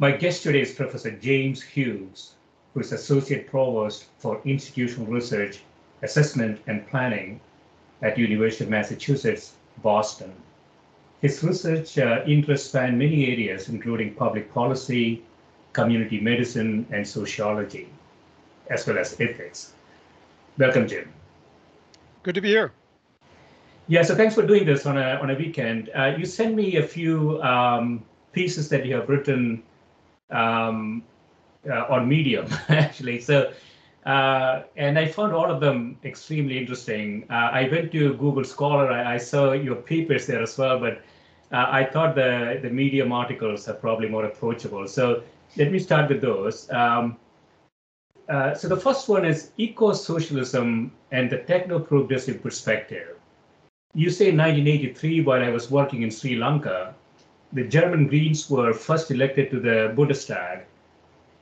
My guest today is Professor James Hughes, who is Associate Provost for Institutional Research, Assessment and Planning at University of Massachusetts, Boston. His research uh, interests span many areas, including public policy, community medicine, and sociology, as well as ethics. Welcome, Jim. Good to be here. Yeah, so thanks for doing this on a on a weekend. Uh, you sent me a few um, pieces that you have written um, uh, on Medium, actually. So, uh, and I found all of them extremely interesting. Uh, I went to Google Scholar. I, I, saw your papers there as well, but uh, I thought the the Medium articles are probably more approachable. So let me start with those. Um, uh, so the first one is eco-socialism and the techno-progressive perspective. You say in 1983, while I was working in Sri Lanka, the German Greens were first elected to the Bundestag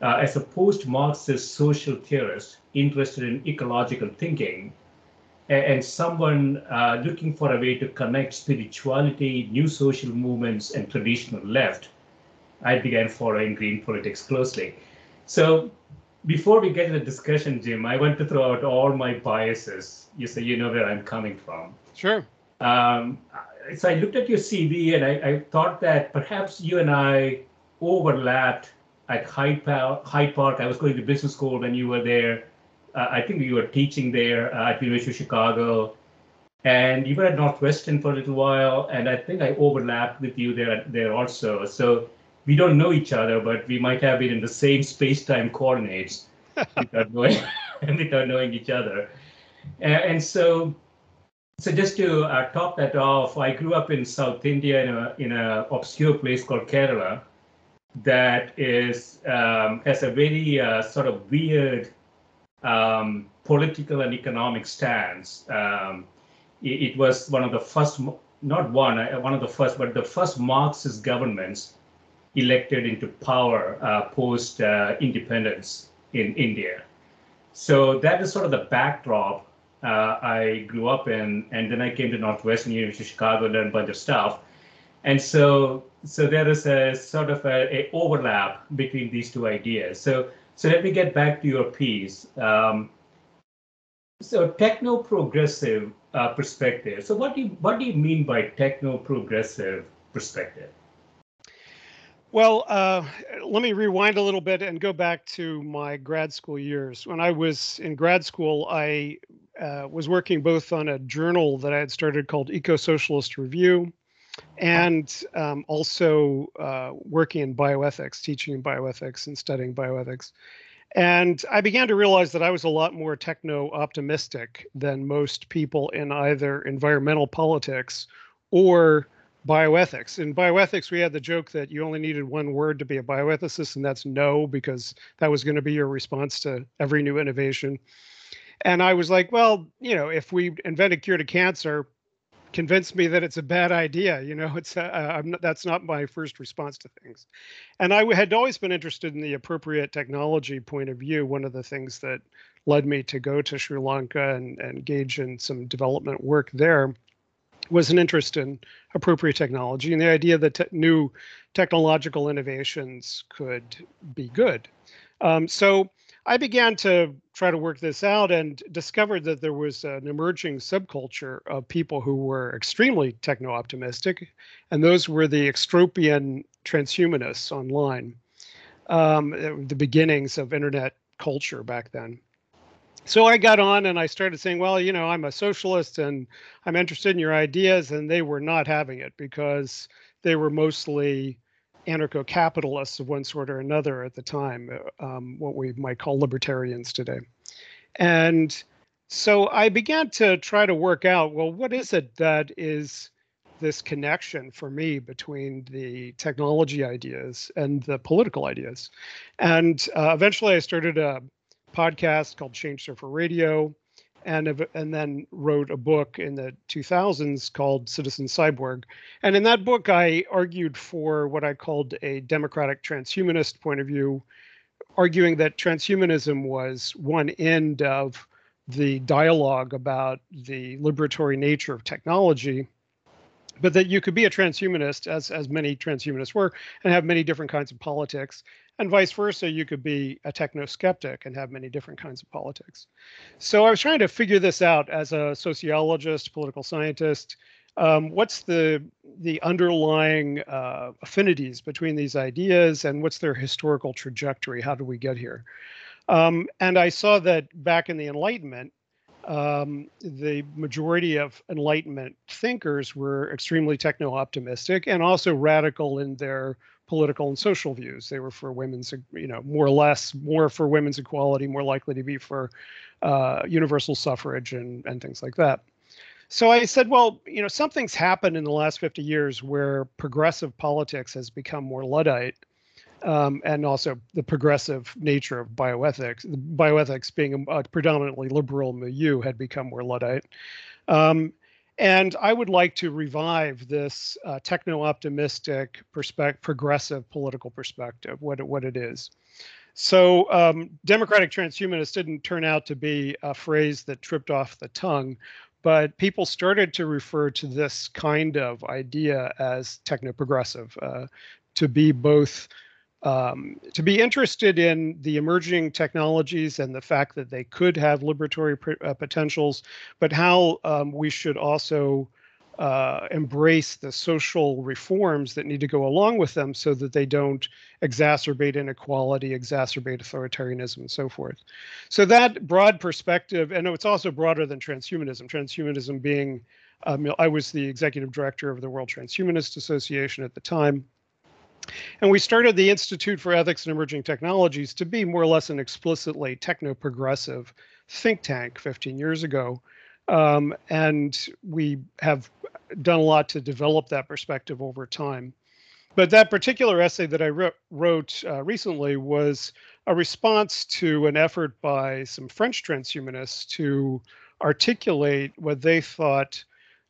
uh, as a post-Marxist social theorist interested in ecological thinking and, and someone uh, looking for a way to connect spirituality, new social movements, and traditional left. I began following green politics closely. So before we get into the discussion, Jim, I want to throw out all my biases. You say you know where I'm coming from. Sure. Um, so I looked at your CV and I, I, thought that perhaps you and I overlapped at Hyde Park. Hyde Park. I was going to business school when you were there. Uh, I think you were teaching there uh, at University of Chicago, and you were at Northwestern for a little while. And I think I overlapped with you there there also. So we don't know each other, but we might have been in the same space-time coordinates without knowing without knowing each other. and, and so so just to uh, top that off, I grew up in South India in a in a obscure place called Kerala, that is um, has a very uh, sort of weird um, political and economic stance. Um, it, it, was one of the first, not one, uh, one of the first, but the first Marxist governments elected into power uh, post uh, independence in India. So that is sort of the backdrop uh, I grew up in, and then I came to Northwestern University of Chicago, learned a bunch of stuff, and so so there is a sort of a, a overlap between these two ideas. So so let me get back to your piece. Um, so techno progressive uh, perspective. So what do you what do you mean by techno progressive perspective? Well, uh, let me rewind a little bit and go back to my grad school years. When I was in grad school, I uh, was working both on a journal that I had started called Eco Socialist Review and um, also uh, working in bioethics, teaching in bioethics and studying bioethics. And I began to realize that I was a lot more techno optimistic than most people in either environmental politics or bioethics. In bioethics, we had the joke that you only needed one word to be a bioethicist, and that's no, because that was going to be your response to every new innovation. And I was like, well, you know, if we invent a cure to cancer, convince me that it's a bad idea. You know, it's uh, not, that's not my first response to things. And I had always been interested in the appropriate technology point of view. One of the things that led me to go to Sri Lanka and, and engage in some development work there was an interest in appropriate technology and the idea that te- new technological innovations could be good. Um, so I began to try to work this out and discovered that there was an emerging subculture of people who were extremely techno optimistic, and those were the extropian transhumanists online, um, the beginnings of internet culture back then. So I got on and I started saying, well, you know, I'm a socialist and I'm interested in your ideas. And they were not having it because they were mostly anarcho-capitalists of one sort or another at the time, uh, um, what we might call libertarians today. And so I began to try to work out, well, what is it that is this connection for me between the technology ideas and the political ideas? And uh, eventually I started a podcast called Change Surfer Radio and and then wrote a book in the 2000s called Citizen Cyborg. And in that book, I argued for what I called a democratic transhumanist point of view, arguing that transhumanism was one end of the dialogue about the liberatory nature of technology but that you could be a transhumanist as as many transhumanists were and have many different kinds of politics and vice versa you could be a techno skeptic and have many different kinds of politics. So i was trying to figure this out as a sociologist political scientist. Um, what's the the underlying uh, affinities between these ideas and what's their historical trajectory? How do we get here? Um, and i saw that back in the enlightenment um, the majority of Enlightenment thinkers were extremely techno optimistic and also radical in their political and social views. They were for women's, you know, more or less, more for women's equality, more likely to be for uh, universal suffrage and, and things like that. So I said, well, you know, something's happened in the last 50 years where progressive politics has become more Luddite um, and also the progressive nature of bioethics. Bioethics being a, predominantly liberal milieu had become more Luddite. Um, and I would like to revive this uh, techno-optimistic, perspective, progressive political perspective, what it, what it is. So um, democratic transhumanist didn't turn out to be a phrase that tripped off the tongue, but people started to refer to this kind of idea as techno-progressive, uh, to be both um, to be interested in the emerging technologies and the fact that they could have liberatory uh, potentials, but how um, we should also uh, embrace the social reforms that need to go along with them so that they don't exacerbate inequality, exacerbate authoritarianism, and so forth. So that broad perspective, and it's also broader than transhumanism. Transhumanism being, um, I was the executive director of the World Transhumanist Association at the time. And we started the Institute for Ethics and Emerging Technologies to be more or less an explicitly techno progressive think tank 15 years ago. Um, and we have done a lot to develop that perspective over time. But that particular essay that I wrote uh, recently was a response to an effort by some French transhumanists to articulate what they thought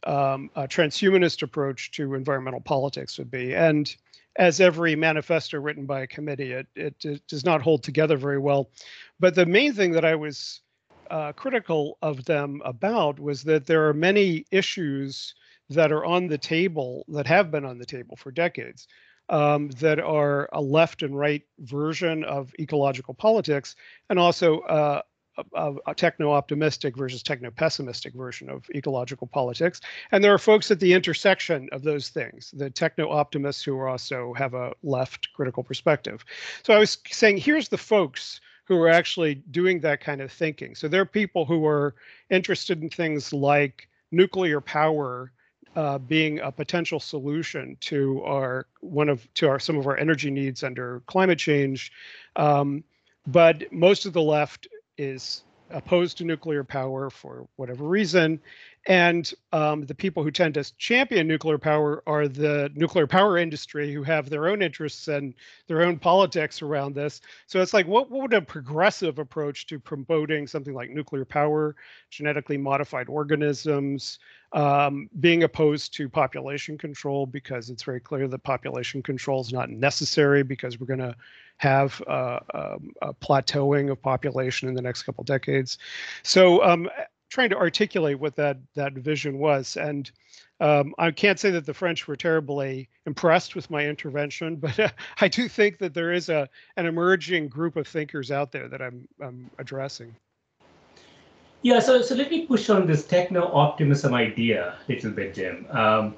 um, a transhumanist approach to environmental politics would be. And as every manifesto written by a committee, it, it, it, does not hold together very well. But the main thing that I was uh, critical of them about was that there are many issues that are on the table that have been on the table for decades um, that are a left and right version of ecological politics and also uh, a, a techno-optimistic versus techno-pessimistic version of ecological politics. And there are folks at the intersection of those things, the techno-optimists who also have a left critical perspective. So I was saying, here's the folks who are actually doing that kind of thinking. So there are people who are interested in things like nuclear power uh, being a potential solution to our one of to our some of our energy needs under climate change. Um, but most of the left is opposed to nuclear power for whatever reason And um, the people who tend to champion nuclear power are the nuclear power industry who have their own interests and their own politics around this. So it's like, what, what would a progressive approach to promoting something like nuclear power, genetically modified organisms, um, being opposed to population control because it's very clear that population control is not necessary because we're going to have uh, um, a plateauing of population in the next couple decades. So um, trying to articulate what that that vision was. And um, I can't say that the French were terribly impressed with my intervention, but uh, I do think that there is a an emerging group of thinkers out there that I'm, I'm addressing. Yeah, so so let me push on this techno optimism idea a little bit, Jim. Um,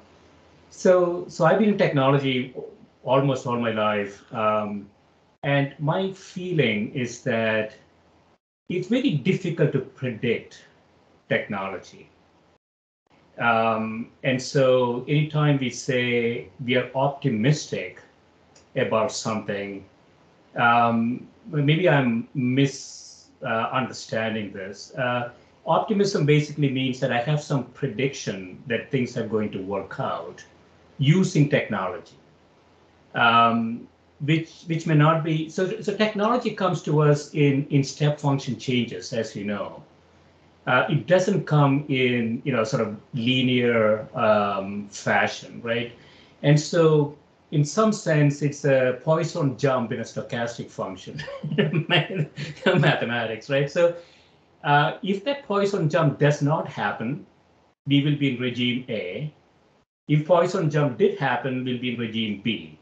so so I've been in technology almost all my life, um, and my feeling is that it's very difficult to predict technology. Um, and so anytime we say we are optimistic about something, um, maybe I'm misunderstanding uh, this. Uh, optimism basically means that I have some prediction that things are going to work out using technology, um, which which may not be. So so technology comes to us in in step function changes, as you know uh, it doesn't come in you know sort of linear um, fashion, right? And so in some sense, it's a Poisson jump in a stochastic function, mathematics, right? So uh, if that Poisson jump does not happen, we will be in regime A. If Poisson jump did happen, we'll be in regime B.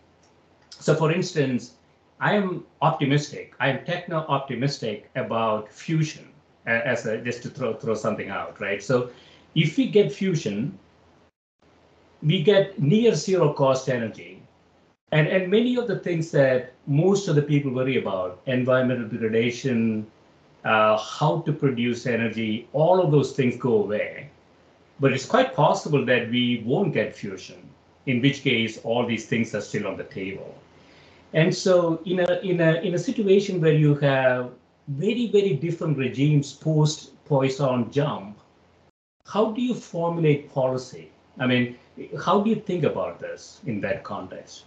So for instance, I am optimistic, I am techno optimistic about fusion as a, just to throw throw something out, right? So if we get fusion, we get near zero cost energy. And, and many of the things that most of the people worry about, environmental degradation, uh, how to produce energy, all of those things go away. But it's quite possible that we won't get fusion, in which case all these things are still on the table. And so in a in a in a situation where you have very, very different regimes post Poisson jump. How do you formulate policy? I mean, how do you think about this in that context?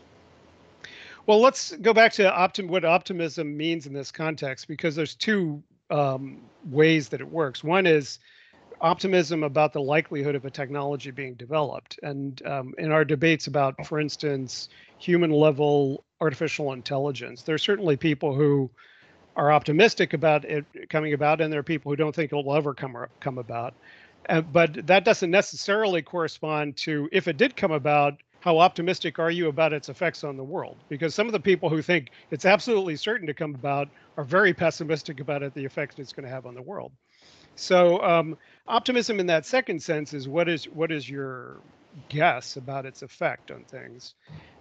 Well, let's go back to optim- what optimism means in this context, because there's two um, ways that it works. One is optimism about the likelihood of a technology being developed. And um, in our debates about, for instance, human level artificial intelligence, there are certainly people who are optimistic about it coming about, and there are people who don't think it will ever come come about. Uh, but that doesn't necessarily correspond to if it did come about. How optimistic are you about its effects on the world? Because some of the people who think it's absolutely certain to come about are very pessimistic about it, the effects it's going to have on the world. So um, optimism in that second sense is what is what is your guess about its effect on things?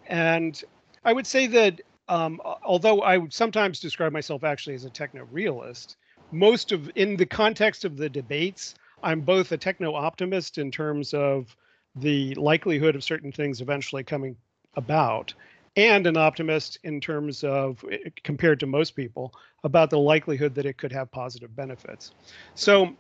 And I would say that um, although I would sometimes describe myself actually as a techno realist, most of in the context of the debates, I'm both a techno optimist in terms of the likelihood of certain things eventually coming about, and an optimist in terms of, eh, compared to most people, about the likelihood that it could have positive benefits. So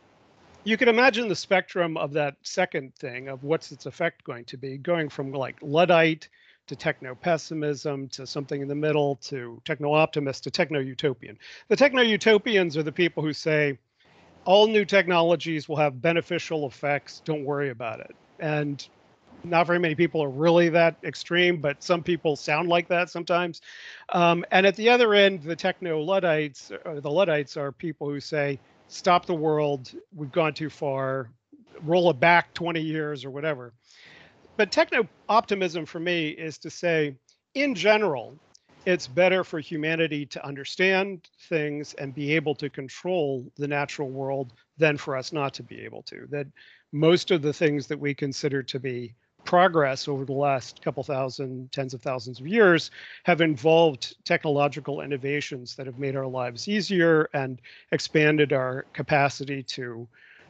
you can imagine the spectrum of that second thing of what's its effect going to be, going from like Luddite to techno pessimism to something in the middle to techno optimist to techno utopian. The techno utopians are the people who say all new technologies will have beneficial effects, don't worry about it. And not very many people are really that extreme, but some people sound like that sometimes. Um, and at the other end, the techno Luddites, uh, the Luddites are people who say, stop the world, we've gone too far, roll it back 20 years or whatever but techno optimism for me is to say, in general, it's better for humanity to understand things and be able to control the natural world than for us not to be able to. That most of the things that we consider to be progress over the last couple thousand, tens of thousands of years have involved technological innovations that have made our lives easier and expanded our capacity to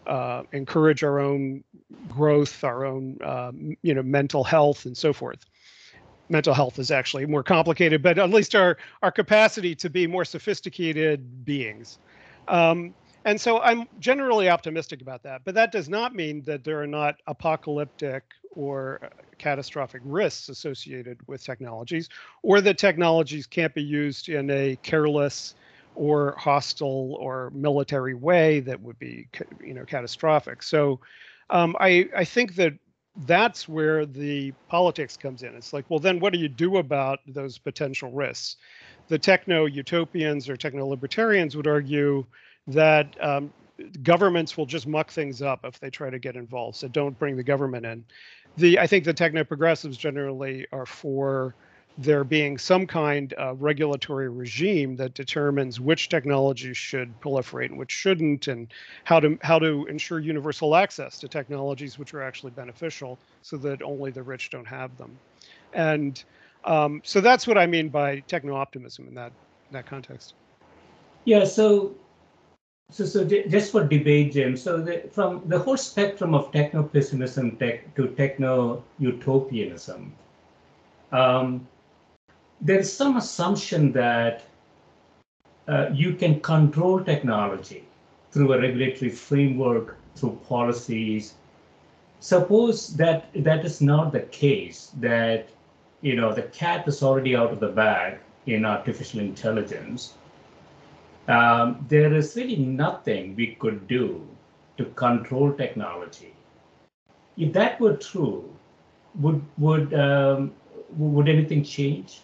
uh, encourage our own growth, our own uh, you know mental health, and so forth. Mental health is actually more complicated, but at least our our capacity to be more sophisticated beings. Um, and so I'm generally optimistic about that. But that does not mean that there are not apocalyptic or catastrophic risks associated with technologies, or that technologies can't be used in a careless or hostile or military way that would be, you know, catastrophic. So um, I I think that that's where the politics comes in. It's like, well, then what do you do about those potential risks? The techno utopians or techno libertarians would argue that um, governments will just muck things up if they try to get involved. So don't bring the government in. The I think the techno progressives generally are for there being some kind of regulatory regime that determines which technologies should proliferate and which shouldn't, and how to how to ensure universal access to technologies which are actually beneficial, so that only the rich don't have them. And um, so that's what I mean by techno optimism in that in that context. Yeah. So. So, so just for debate, Jim. So, the, from the whole spectrum of techno pessimism tech, to techno utopianism, um, there is some assumption that uh, you can control technology through a regulatory framework, through policies. Suppose that that is not the case, that you know the cat is already out of the bag in artificial intelligence. Um, there is really nothing we could do to control technology. If that were true, would would um, would anything change?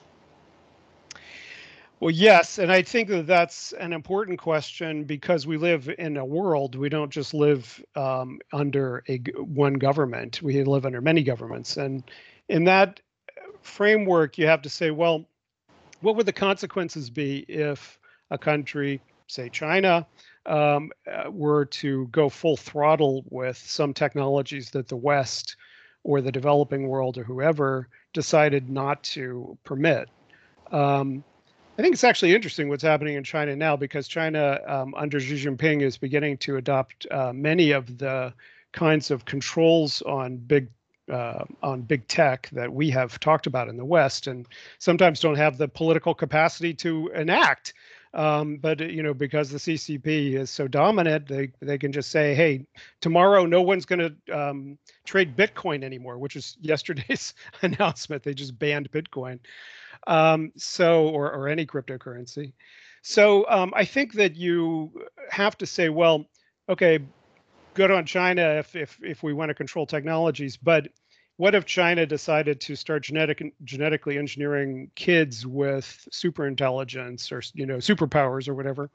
Well, yes, and I think that that's an important question because we live in a world. We don't just live um, under a one government. We live under many governments, and in that framework, you have to say, well, what would the consequences be if a country, say China, um, uh, were to go full throttle with some technologies that the West or the developing world or whoever decided not to permit? Um, I think it's actually interesting what's happening in China now because China, um, under Xi Jinping, is beginning to adopt uh, many of the kinds of controls on big uh, on big tech that we have talked about in the West, and sometimes don't have the political capacity to enact. Um, but you know, because the CCP is so dominant, they they can just say, "Hey, tomorrow no one's going to um, trade Bitcoin anymore," which is yesterday's announcement. They just banned Bitcoin. Um, so, or, or any cryptocurrency. So um, I think that you have to say, well, okay, good on China if, if, if we want to control technologies, but what if China decided to start genetic genetically engineering kids with super intelligence or you know superpowers or whatever,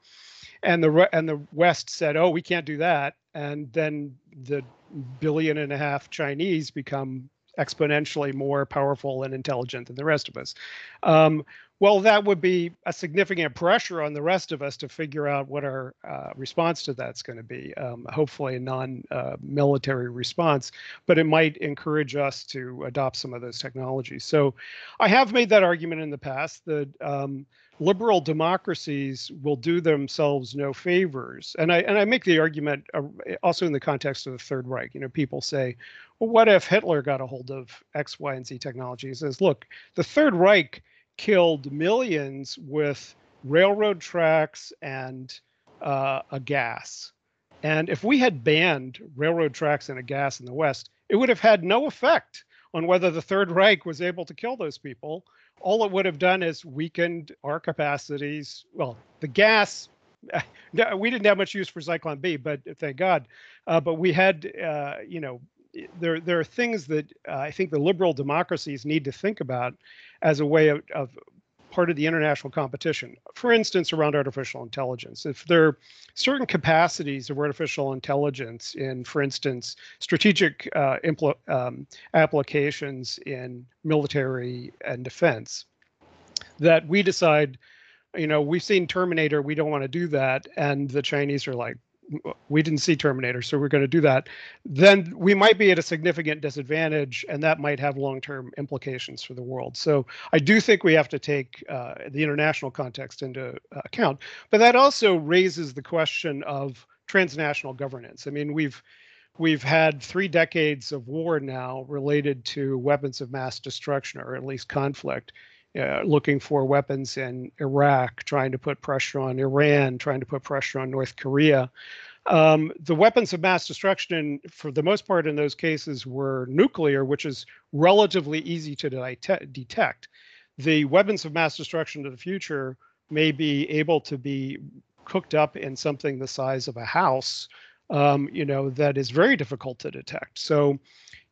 and the and the West said, oh, we can't do that, and then the billion and a half Chinese become exponentially more powerful and intelligent than the rest of us. Um, well, that would be a significant pressure on the rest of us to figure out what our uh, response to that's going to be. Um, hopefully, a non uh, military response, but it might encourage us to adopt some of those technologies. So, I have made that argument in the past that um, liberal democracies will do themselves no favors. And I and I make the argument uh, also in the context of the Third Reich. You know, people say, well, what if Hitler got a hold of X, Y, and Z technology? He says, look, the Third Reich killed millions with railroad tracks and uh, a gas. And if we had banned railroad tracks and a gas in the West, it would have had no effect on whether the Third Reich was able to kill those people. All it would have done is weakened our capacities. Well, the gas, we didn't have much use for Zyklon B, but thank God. Uh, but we had, uh, you know, there there are things that uh, I think the liberal democracies need to think about as a way of, of part of the international competition. For instance, around artificial intelligence, if there are certain capacities of artificial intelligence in, for instance, strategic uh, impl- um, applications in military and defense, that we decide, you know, we've seen Terminator, we don't want to do that, and the Chinese are like, we didn't see Terminator, so we're going to do that, then we might be at a significant disadvantage, and that might have long-term implications for the world. So I do think we have to take uh, the international context into account, but that also raises the question of transnational governance. I mean, we've we've had three decades of war now related to weapons of mass destruction, or at least conflict. Uh, looking for weapons in Iraq, trying to put pressure on Iran, trying to put pressure on North Korea. Um, the weapons of mass destruction, for the most part, in those cases, were nuclear, which is relatively easy to detect. The weapons of mass destruction of the future may be able to be cooked up in something the size of a house, um, you know, that is very difficult to detect. So,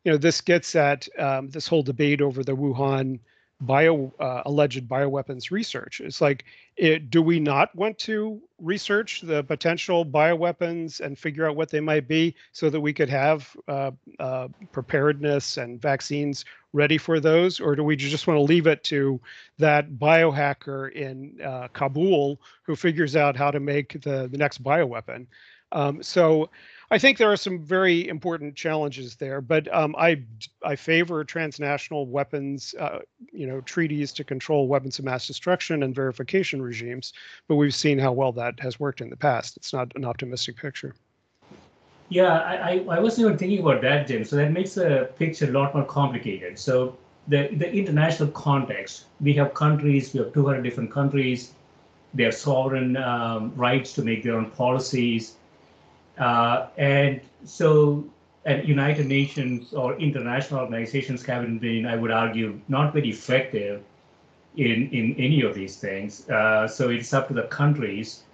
you know, this gets at um, this whole debate over the Wuhan bio uh, alleged bioweapons research. It's like, it, do we not want to research the potential bioweapons and figure out what they might be so that we could have uh, uh, preparedness and vaccines ready for those, or do we just want to leave it to that biohacker in uh, Kabul who figures out how to make the the next bioweapon? Um, so I think there are some very important challenges there, but um, I I favor transnational weapons, uh, you know, treaties to control weapons of mass destruction and verification regimes. But we've seen how well that has worked in the past. It's not an optimistic picture. Yeah, I, I wasn't even thinking about that, Jim. So that makes the picture a lot more complicated. So the the international context, we have countries, we have 200 different countries. They have sovereign um, rights to make their own policies uh, and so, and United Nations or international organizations haven't been, I would argue, not very effective in, in any of these things. Uh, so it's up to the countries.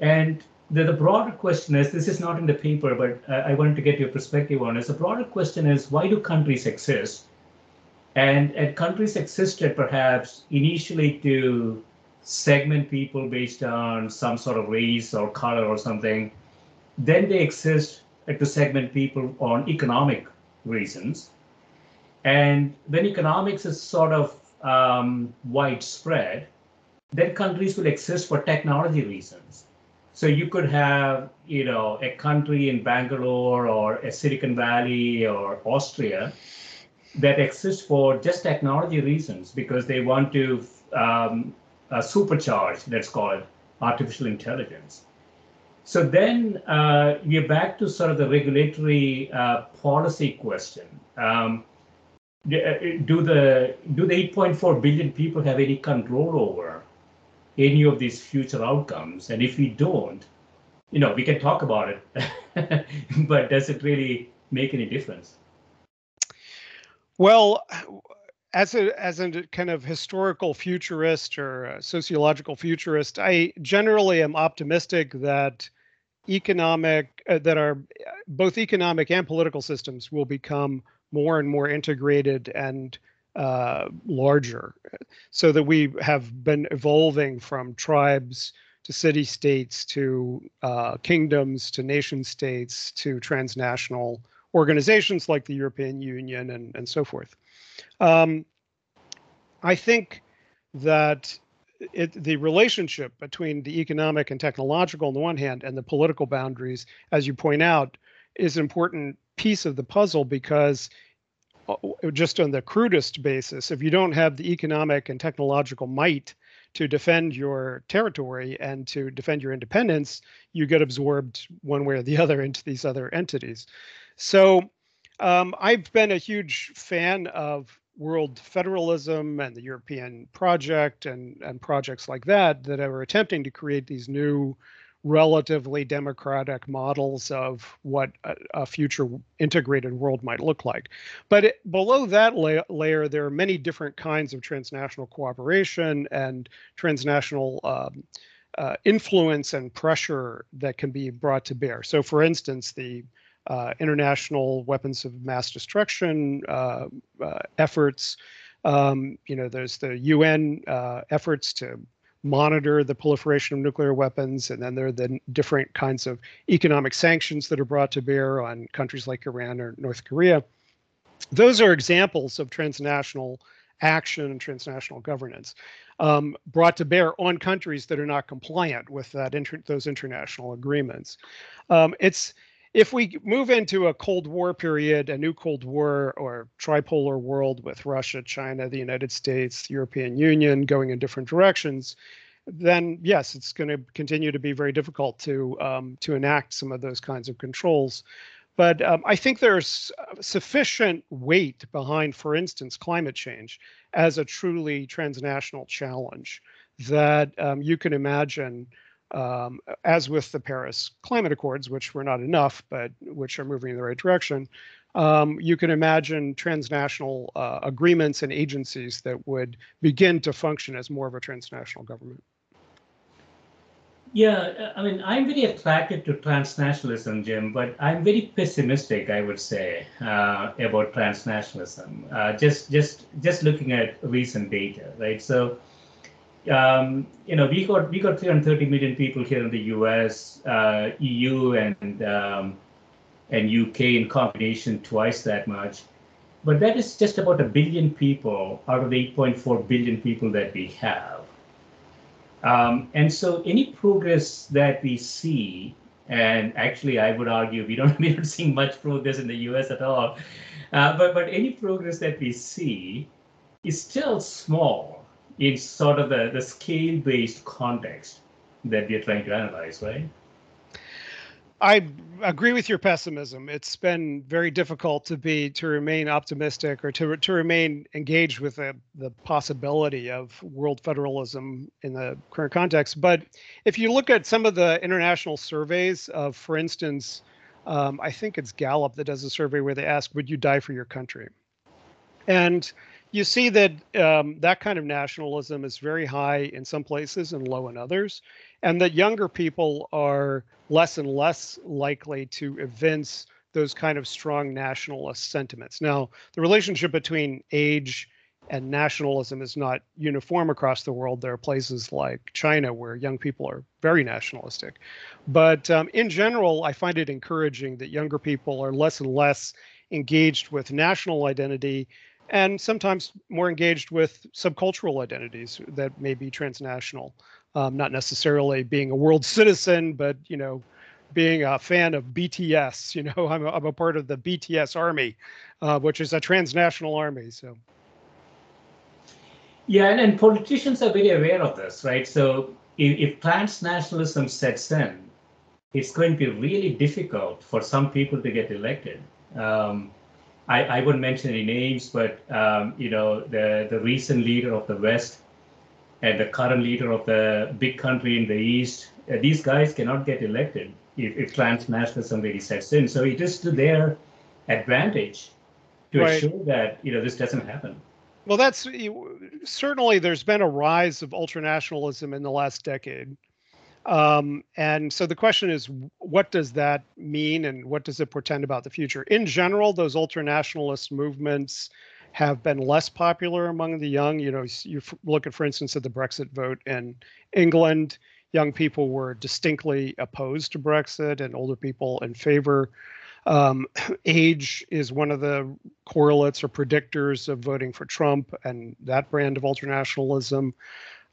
And the, the broader question is this is not in the paper, but I, I wanted to get your perspective on it. The broader question is why do countries exist? And, and countries existed perhaps initially to segment people based on some sort of race or color or something then they exist to segment people on economic reasons. And when economics is sort of um, widespread, then countries will exist for technology reasons. So you could have, you know, a country in Bangalore or a Silicon Valley or Austria that exists for just technology reasons because they want to um, uh, supercharge, let's call it, artificial intelligence. So then uh, we're back to sort of the regulatory uh, policy question. Um, uh, do the do the 8.4 billion people have any control over any of these future outcomes? And if we don't, you know, we can talk about it, but does it really make any difference? Well, as a as a kind of historical futurist or sociological futurist, I generally am optimistic that economic uh, that are both economic and political systems will become more and more integrated and uh, larger so that we have been evolving from tribes to city states to uh, kingdoms to nation states to transnational organizations like the European Union and, and so forth. Um, I think that it, the relationship between the economic and technological on the one hand and the political boundaries, as you point out, is an important piece of the puzzle because uh, just on the crudest basis, if you don't have the economic and technological might to defend your territory and to defend your independence, you get absorbed one way or the other into these other entities. So um, I've been a huge fan of world federalism and the European project and, and projects like that that are attempting to create these new relatively democratic models of what a, a future integrated world might look like. But it, below that la- layer, there are many different kinds of transnational cooperation and transnational um, uh, influence and pressure that can be brought to bear. So, for instance, the international weapons of mass destruction uh, uh, efforts. Um, you know, there's the UN uh, efforts to monitor the proliferation of nuclear weapons, and then there are the different kinds of economic sanctions that are brought to bear on countries like Iran or North Korea. Those are examples of transnational action and transnational governance um, brought to bear on countries that are not compliant with that inter- those international agreements. Um, it's if we move into a Cold War period, a new Cold War or tripolar world with Russia, China, the United States, European Union going in different directions, then yes, it's going to continue to be very difficult to um, to enact some of those kinds of controls. But um, I think there's sufficient weight behind, for instance, climate change as a truly transnational challenge that um, you can imagine, um, as with the Paris Climate Accords, which were not enough, but which are moving in the right direction, um, you can imagine transnational uh, agreements and agencies that would begin to function as more of a transnational government. Yeah, I mean, I'm very attracted to transnationalism, Jim, but I'm very pessimistic, I would say, uh, about transnationalism. Uh, just, just, just looking at recent data, right? So, um, you know, we got we got 330 million people here in the U.S., uh, EU, and um, and UK in combination twice that much. But that is just about a billion people out of the 8.4 billion people that we have. Um, and so any progress that we see, and actually I would argue we don't we don't see much progress in the US at all, uh, but but any progress that we see is still small in sort of the, the scale-based context that we are trying to analyze, right? I agree with your pessimism. It's been very difficult to be to remain optimistic or to to remain engaged with the, the possibility of world federalism in the current context. But if you look at some of the international surveys of, for instance, um, I think it's Gallup that does a survey where they ask, "Would you die for your country?" And you see that um, that kind of nationalism is very high in some places and low in others, and that younger people are less and less likely to evince those kind of strong nationalist sentiments. Now, the relationship between age and nationalism is not uniform across the world. There are places like China where young people are very nationalistic. But um, in general, I find it encouraging that younger people are less and less engaged with national identity and sometimes more engaged with subcultural identities that may be transnational um, not necessarily being a world citizen, but you know, being a fan of BTS. You know, I'm a, I'm a part of the BTS army, uh, which is a transnational army. So. Yeah, and, and politicians are very aware of this, right? So if, if transnationalism sets in, it's going to be really difficult for some people to get elected. Um, I, I wouldn't mention any names, but um, you know the the recent leader of the West and the current leader of the big country in the East, uh, these guys cannot get elected if, if transnationalism really sets in. So it is to their advantage to right. assure that you know this doesn't happen. Well, that's certainly there's been a rise of ultranationalism in the last decade. Um, and so the question is, what does that mean and what does it portend about the future? In general, those ultranationalist movements have been less popular among the young. You know, you look at, for instance, at the Brexit vote in England, young people were distinctly opposed to Brexit and older people in favor. Um, age is one of the correlates or predictors of voting for Trump and that brand of ultranationalism.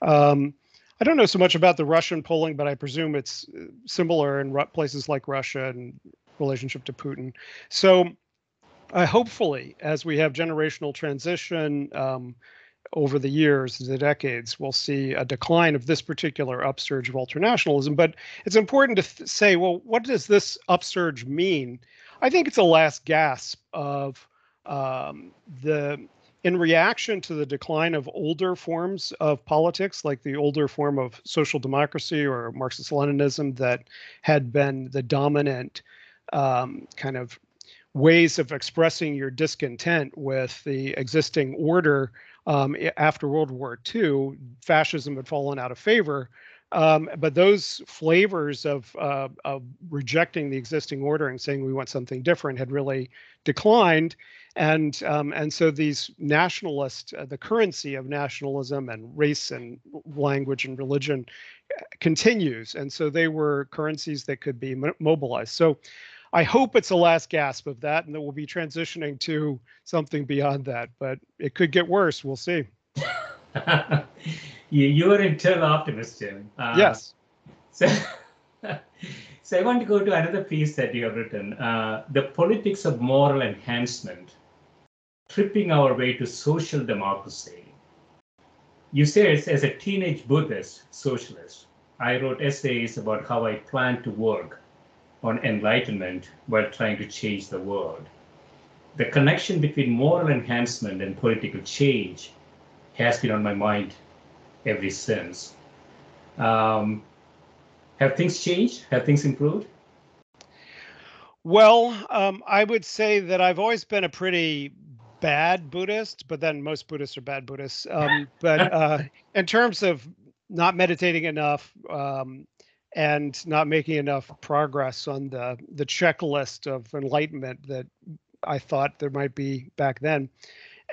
Um, I don't know so much about the Russian polling, but I presume it's uh, similar in places like Russia and relationship to Putin. So uh, hopefully, as we have generational transition um, over the years, the decades, we'll see a decline of this particular upsurge of ultranationalism. But it's important to th- say, well, what does this upsurge mean? I think it's a last gasp of um, the in reaction to the decline of older forms of politics, like the older form of social democracy or Marxist Leninism that had been the dominant um, kind of ways of expressing your discontent with the existing order um, after World War II, fascism had fallen out of favor. Um, but those flavors of, uh, of rejecting the existing order and saying we want something different had really declined. And um, and so these nationalist, uh, the currency of nationalism and race and language and religion uh, continues. And so they were currencies that could be mobilized. So I hope it's the last gasp of that, and that we'll be transitioning to something beyond that. But it could get worse. We'll see. you, you're an eternal optimist, Jim. Uh, yes. So, so I want to go to another piece that you have written: uh, the politics of moral enhancement, tripping our way to social democracy. You say, as a teenage Buddhist socialist, I wrote essays about how I plan to work on enlightenment while trying to change the world. The connection between moral enhancement and political change has been on my mind ever since. Um, have things changed? Have things improved? Well, um, I would say that I've always been a pretty bad Buddhist, but then most Buddhists are bad Buddhists. Um, but uh, in terms of not meditating enough um, and not making enough progress on the the checklist of enlightenment that I thought there might be back then.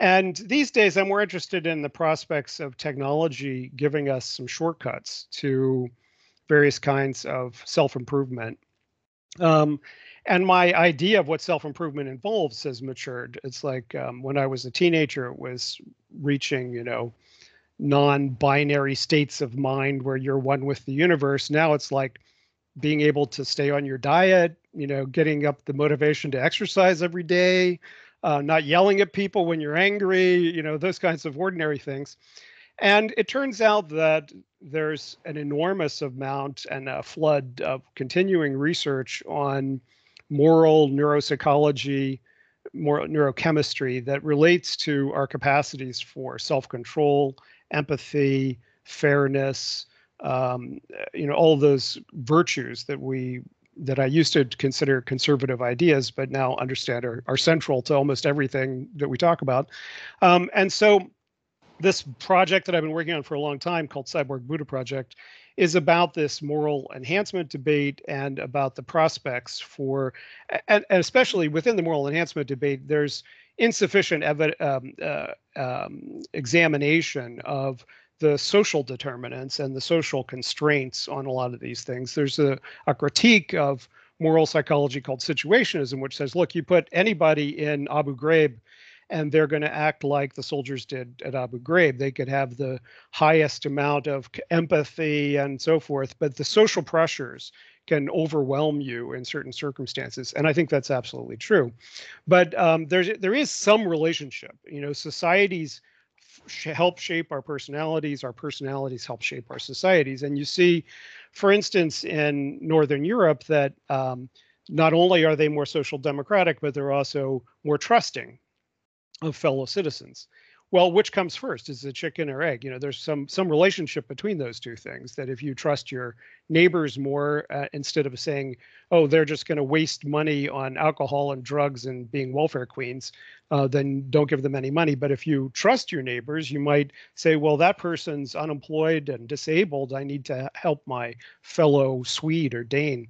And these days, I'm more interested in the prospects of technology giving us some shortcuts to various kinds of self improvement. Um, and my idea of what self improvement involves has matured. It's like um, when I was a teenager, it was reaching, you know, non binary states of mind where you're one with the universe. Now it's like being able to stay on your diet, you know, getting up the motivation to exercise every day, uh, not yelling at people when you're angry, you know, those kinds of ordinary things. And it turns out that there's an enormous amount and a flood of continuing research on moral neuropsychology, moral neurochemistry that relates to our capacities for self-control, empathy, fairness, um, you know, all those virtues that we that I used to consider conservative ideas, but now understand are, are central to almost everything that we talk about. Um, and so this project that I've been working on for a long time called Cyborg Buddha Project is about this moral enhancement debate and about the prospects for, and, and especially within the moral enhancement debate, there's insufficient evi- um, uh, um, examination of the social determinants and the social constraints on a lot of these things. There's a, a critique of moral psychology called situationism, which says, look, you put anybody in Abu Ghraib and they're going to act like the soldiers did at Abu Ghraib. They could have the highest amount of empathy and so forth, but the social pressures can overwhelm you in certain circumstances, and I think that's absolutely true. But um, there's there is some relationship. You know, societies help shape our personalities our personalities help shape our societies and you see for instance in northern europe that um, not only are they more social democratic but they're also more trusting of fellow citizens. Well which comes first is the chicken or egg? You know there's some some relationship between those two things that if you trust your neighbors more uh, instead of saying oh they're just going to waste money on alcohol and drugs and being welfare queens uh, then don't give them any money. But if you trust your neighbors you might say well that person's unemployed and disabled. I need to help my fellow swede or dane.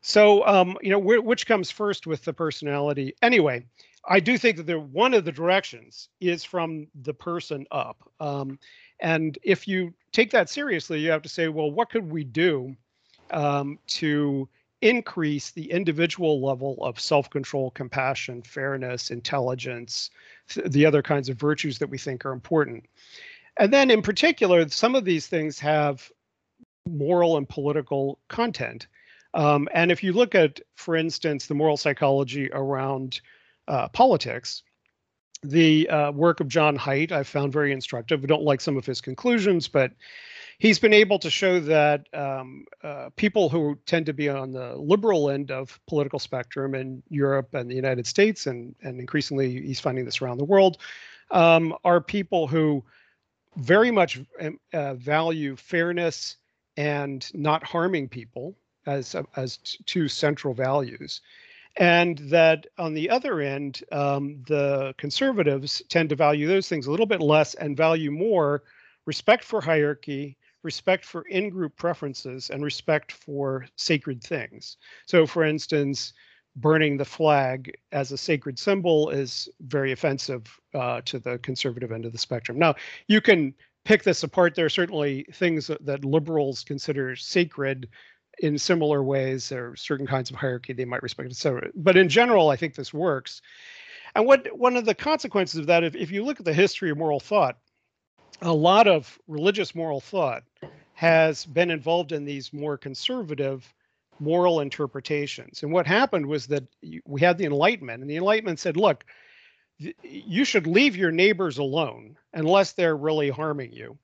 So um, you know wh- which comes first with the personality? Anyway I do think that one of the directions is from the person up. Um, and if you take that seriously, you have to say, well, what could we do um, to increase the individual level of self control, compassion, fairness, intelligence, the other kinds of virtues that we think are important? And then, in particular, some of these things have moral and political content. Um, and if you look at, for instance, the moral psychology around uh, politics. The uh, work of John Haidt I found very instructive. I don't like some of his conclusions, but he's been able to show that um, uh, people who tend to be on the liberal end of political spectrum in Europe and the United States, and and increasingly he's finding this around the world, um, are people who very much um, uh, value fairness and not harming people as as two central values and that on the other end, um, the conservatives tend to value those things a little bit less and value more respect for hierarchy, respect for in group preferences, and respect for sacred things. So, for instance, burning the flag as a sacred symbol is very offensive uh, to the conservative end of the spectrum. Now, you can pick this apart. There are certainly things that, that liberals consider sacred in similar ways. or certain kinds of hierarchy they might respect, etc. But in general, I think this works. And what one of the consequences of that, if, if you look at the history of moral thought, a lot of religious moral thought has been involved in these more conservative moral interpretations. And what happened was that we had the Enlightenment, and the Enlightenment said, look, you should leave your neighbors alone unless they're really harming you.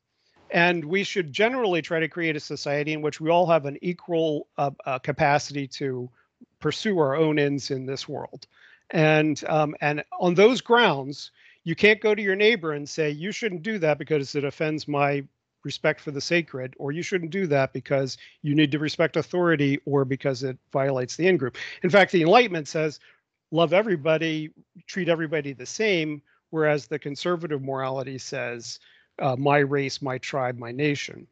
And we should generally try to create a society in which we all have an equal uh, uh, capacity to pursue our own ends in this world. And um, and on those grounds, you can't go to your neighbor and say you shouldn't do that because it offends my respect for the sacred, or you shouldn't do that because you need to respect authority or because it violates the in group. In fact, the Enlightenment says love everybody, treat everybody the same, whereas the conservative morality says uh, my race, my tribe, my nation.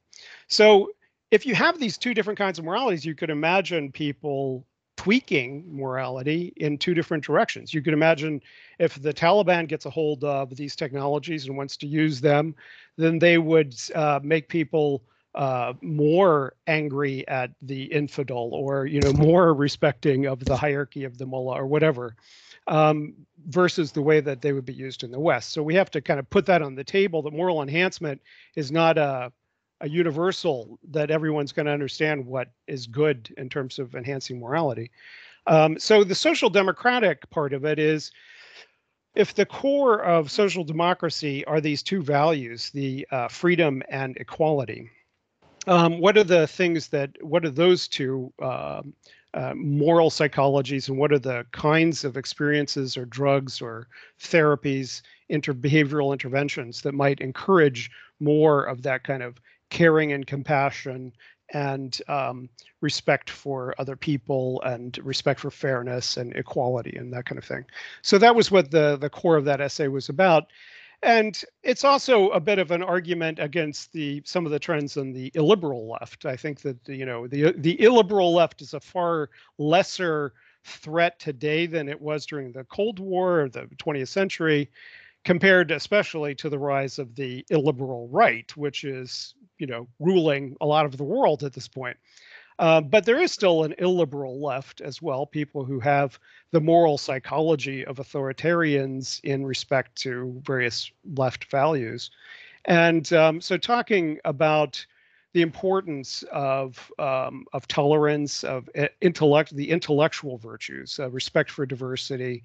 So if you have these two different kinds of moralities, you could imagine people tweaking morality in two different directions. You could imagine if the Taliban gets a hold of these technologies and wants to use them, then they would uh, make people uh, more angry at the infidel or you know more respecting of the hierarchy of the mullah or whatever um, versus the way that they would be used in the west so we have to kind of put that on the table that moral enhancement is not a a universal that everyone's going to understand what is good in terms of enhancing morality. Um, so the social democratic part of it is if the core of social democracy are these two values, the uh, freedom and equality, um, what are the things that, what are those two uh, uh, moral psychologies and what are the kinds of experiences or drugs or therapies, inter behavioral interventions that might encourage more of that kind of caring and compassion and um, respect for other people and respect for fairness and equality and that kind of thing. So that was what the the core of that essay was about. And it's also a bit of an argument against the some of the trends on the illiberal left. I think that you know the the illiberal left is a far lesser threat today than it was during the Cold War or the 20th century, compared especially to the rise of the illiberal right, which is you know ruling a lot of the world at this point. Uh, but there is still an illiberal left as well, people who have the moral psychology of authoritarians in respect to various left values. And um, so, talking about the importance of um, of tolerance, of uh, intellect, the intellectual virtues, uh, respect for diversity,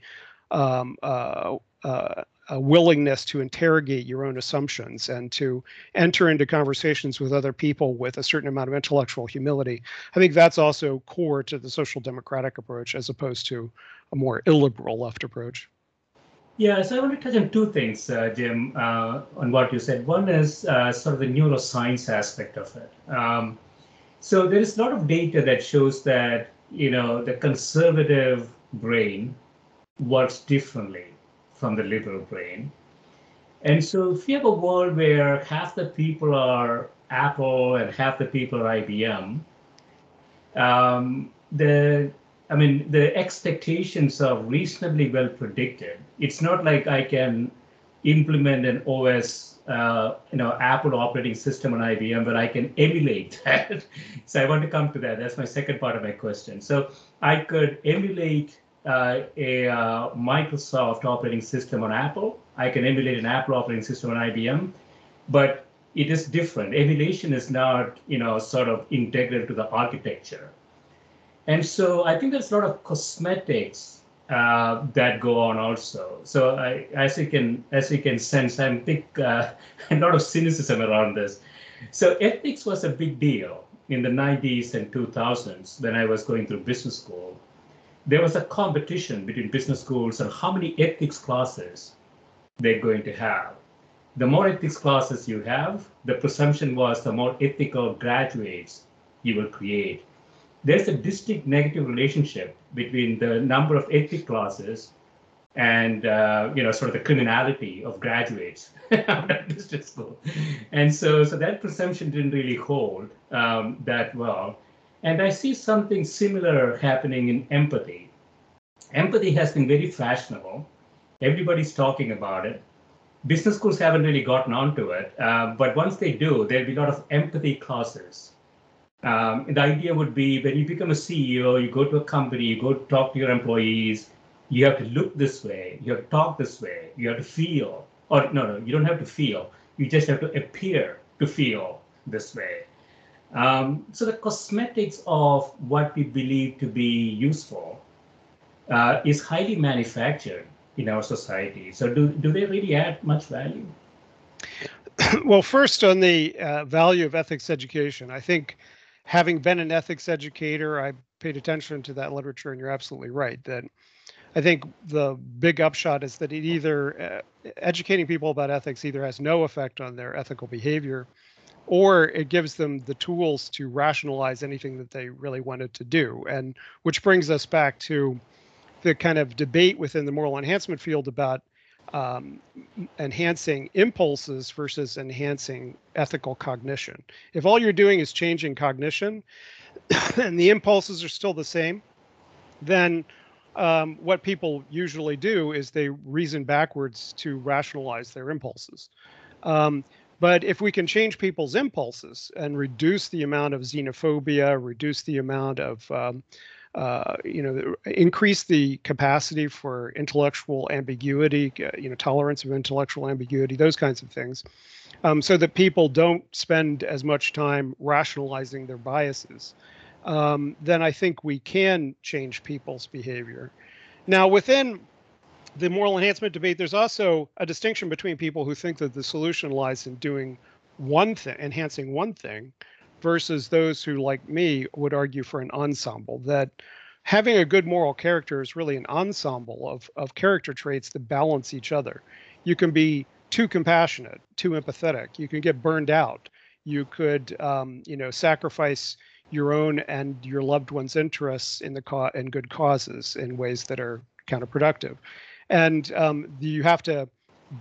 um, uh, uh, a willingness to interrogate your own assumptions and to enter into conversations with other people with a certain amount of intellectual humility. I think that's also core to the social democratic approach as opposed to a more illiberal left approach. Yeah, so I want to touch on two things, uh, Jim, uh, on what you said. One is uh, sort of the neuroscience aspect of it. Um, so there is a lot of data that shows that you know the conservative brain works differently from the liberal brain. And so if you have a world where half the people are Apple and half the people are IBM, um, the I mean the expectations are reasonably well predicted. It's not like I can implement an OS, uh, you know, Apple operating system on IBM, but I can emulate that. so I want to come to that. That's my second part of my question. So I could emulate uh, a uh, Microsoft operating system on Apple. I can emulate an Apple operating system on IBM, but it is different. Emulation is not, you know, sort of integral to the architecture. And so I think there's a lot of cosmetics uh, that go on also. So I, as you can as you can sense, I'm big uh, a lot of cynicism around this. So ethics was a big deal in the 90s and 2000s when I was going through business school there was a competition between business schools on how many ethics classes they're going to have. The more ethics classes you have, the presumption was the more ethical graduates you will create. There's a distinct negative relationship between the number of ethics classes and uh, you know sort of the criminality of graduates of business school. And so, so that presumption didn't really hold um, that well. And I see something similar happening in empathy. Empathy has been very fashionable. Everybody's talking about it. Business schools haven't really gotten onto it, uh, but once they do, there'll be a lot of empathy classes. Um, the idea would be when you become a CEO, you go to a company, you go talk to your employees, you have to look this way, you have to talk this way, you have to feel, or no, no, you don't have to feel, you just have to appear to feel this way. Um, so the cosmetics of what we believe to be useful uh, is highly manufactured in our society. So do, do they really add much value? Well, first on the uh, value of ethics education, I think having been an ethics educator, I paid attention to that literature, and you're absolutely right that I think the big upshot is that it either uh, educating people about ethics either has no effect on their ethical behavior or it gives them the tools to rationalize anything that they really wanted to do. And which brings us back to the kind of debate within the moral enhancement field about um, enhancing impulses versus enhancing ethical cognition. If all you're doing is changing cognition and the impulses are still the same, then um, what people usually do is they reason backwards to rationalize their impulses. Um, but if we can change people's impulses and reduce the amount of xenophobia, reduce the amount of um, uh, you know, increase the capacity for intellectual ambiguity, uh, you know, tolerance of intellectual ambiguity, those kinds of things, um, so that people don't spend as much time rationalizing their biases. Um, then I think we can change people's behavior. Now, within the moral enhancement debate, there's also a distinction between people who think that the solution lies in doing one thing, enhancing one thing, versus those who, like me, would argue for an ensemble that having a good moral character is really an ensemble of, of character traits that balance each other. You can be too compassionate, too empathetic. You can get burned out. You could, um, you know, sacrifice your own and your loved one's interests in the co- in good causes in ways that are counterproductive. And um, you have to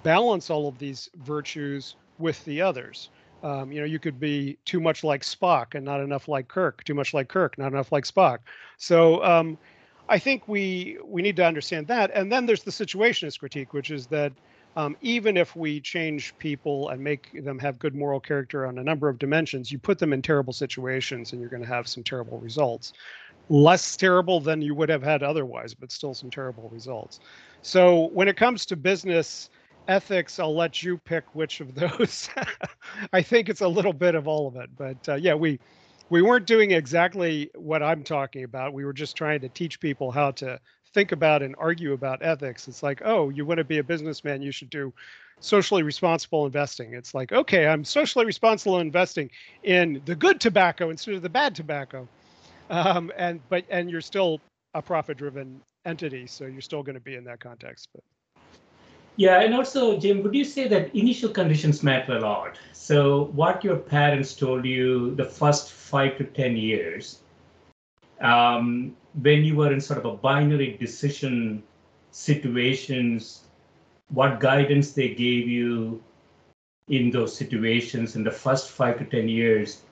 balance all of these virtues with the others. Um, you know, you could be too much like Spock and not enough like Kirk. Too much like Kirk, not enough like Spock. So um, I think we we need to understand that. And then there's the situationist critique, which is that um, even if we change people and make them have good moral character on a number of dimensions, you put them in terrible situations and you're going to have some terrible results. Less terrible than you would have had otherwise, but still some terrible results. So when it comes to business ethics, I'll let you pick which of those. I think it's a little bit of all of it, but uh, yeah, we we weren't doing exactly what I'm talking about. We were just trying to teach people how to think about and argue about ethics. It's like, oh, you want to be a businessman, you should do socially responsible investing. It's like, okay, I'm socially responsible investing in the good tobacco instead of the bad tobacco. Um, and but and you're still a profit-driven entity, so you're still going to be in that context. But yeah, and also, Jim, would you say that initial conditions matter a lot? So, what your parents told you the first five to 10 years, um, when you were in sort of a binary decision situations, what guidance they gave you in those situations in the first five to 10 years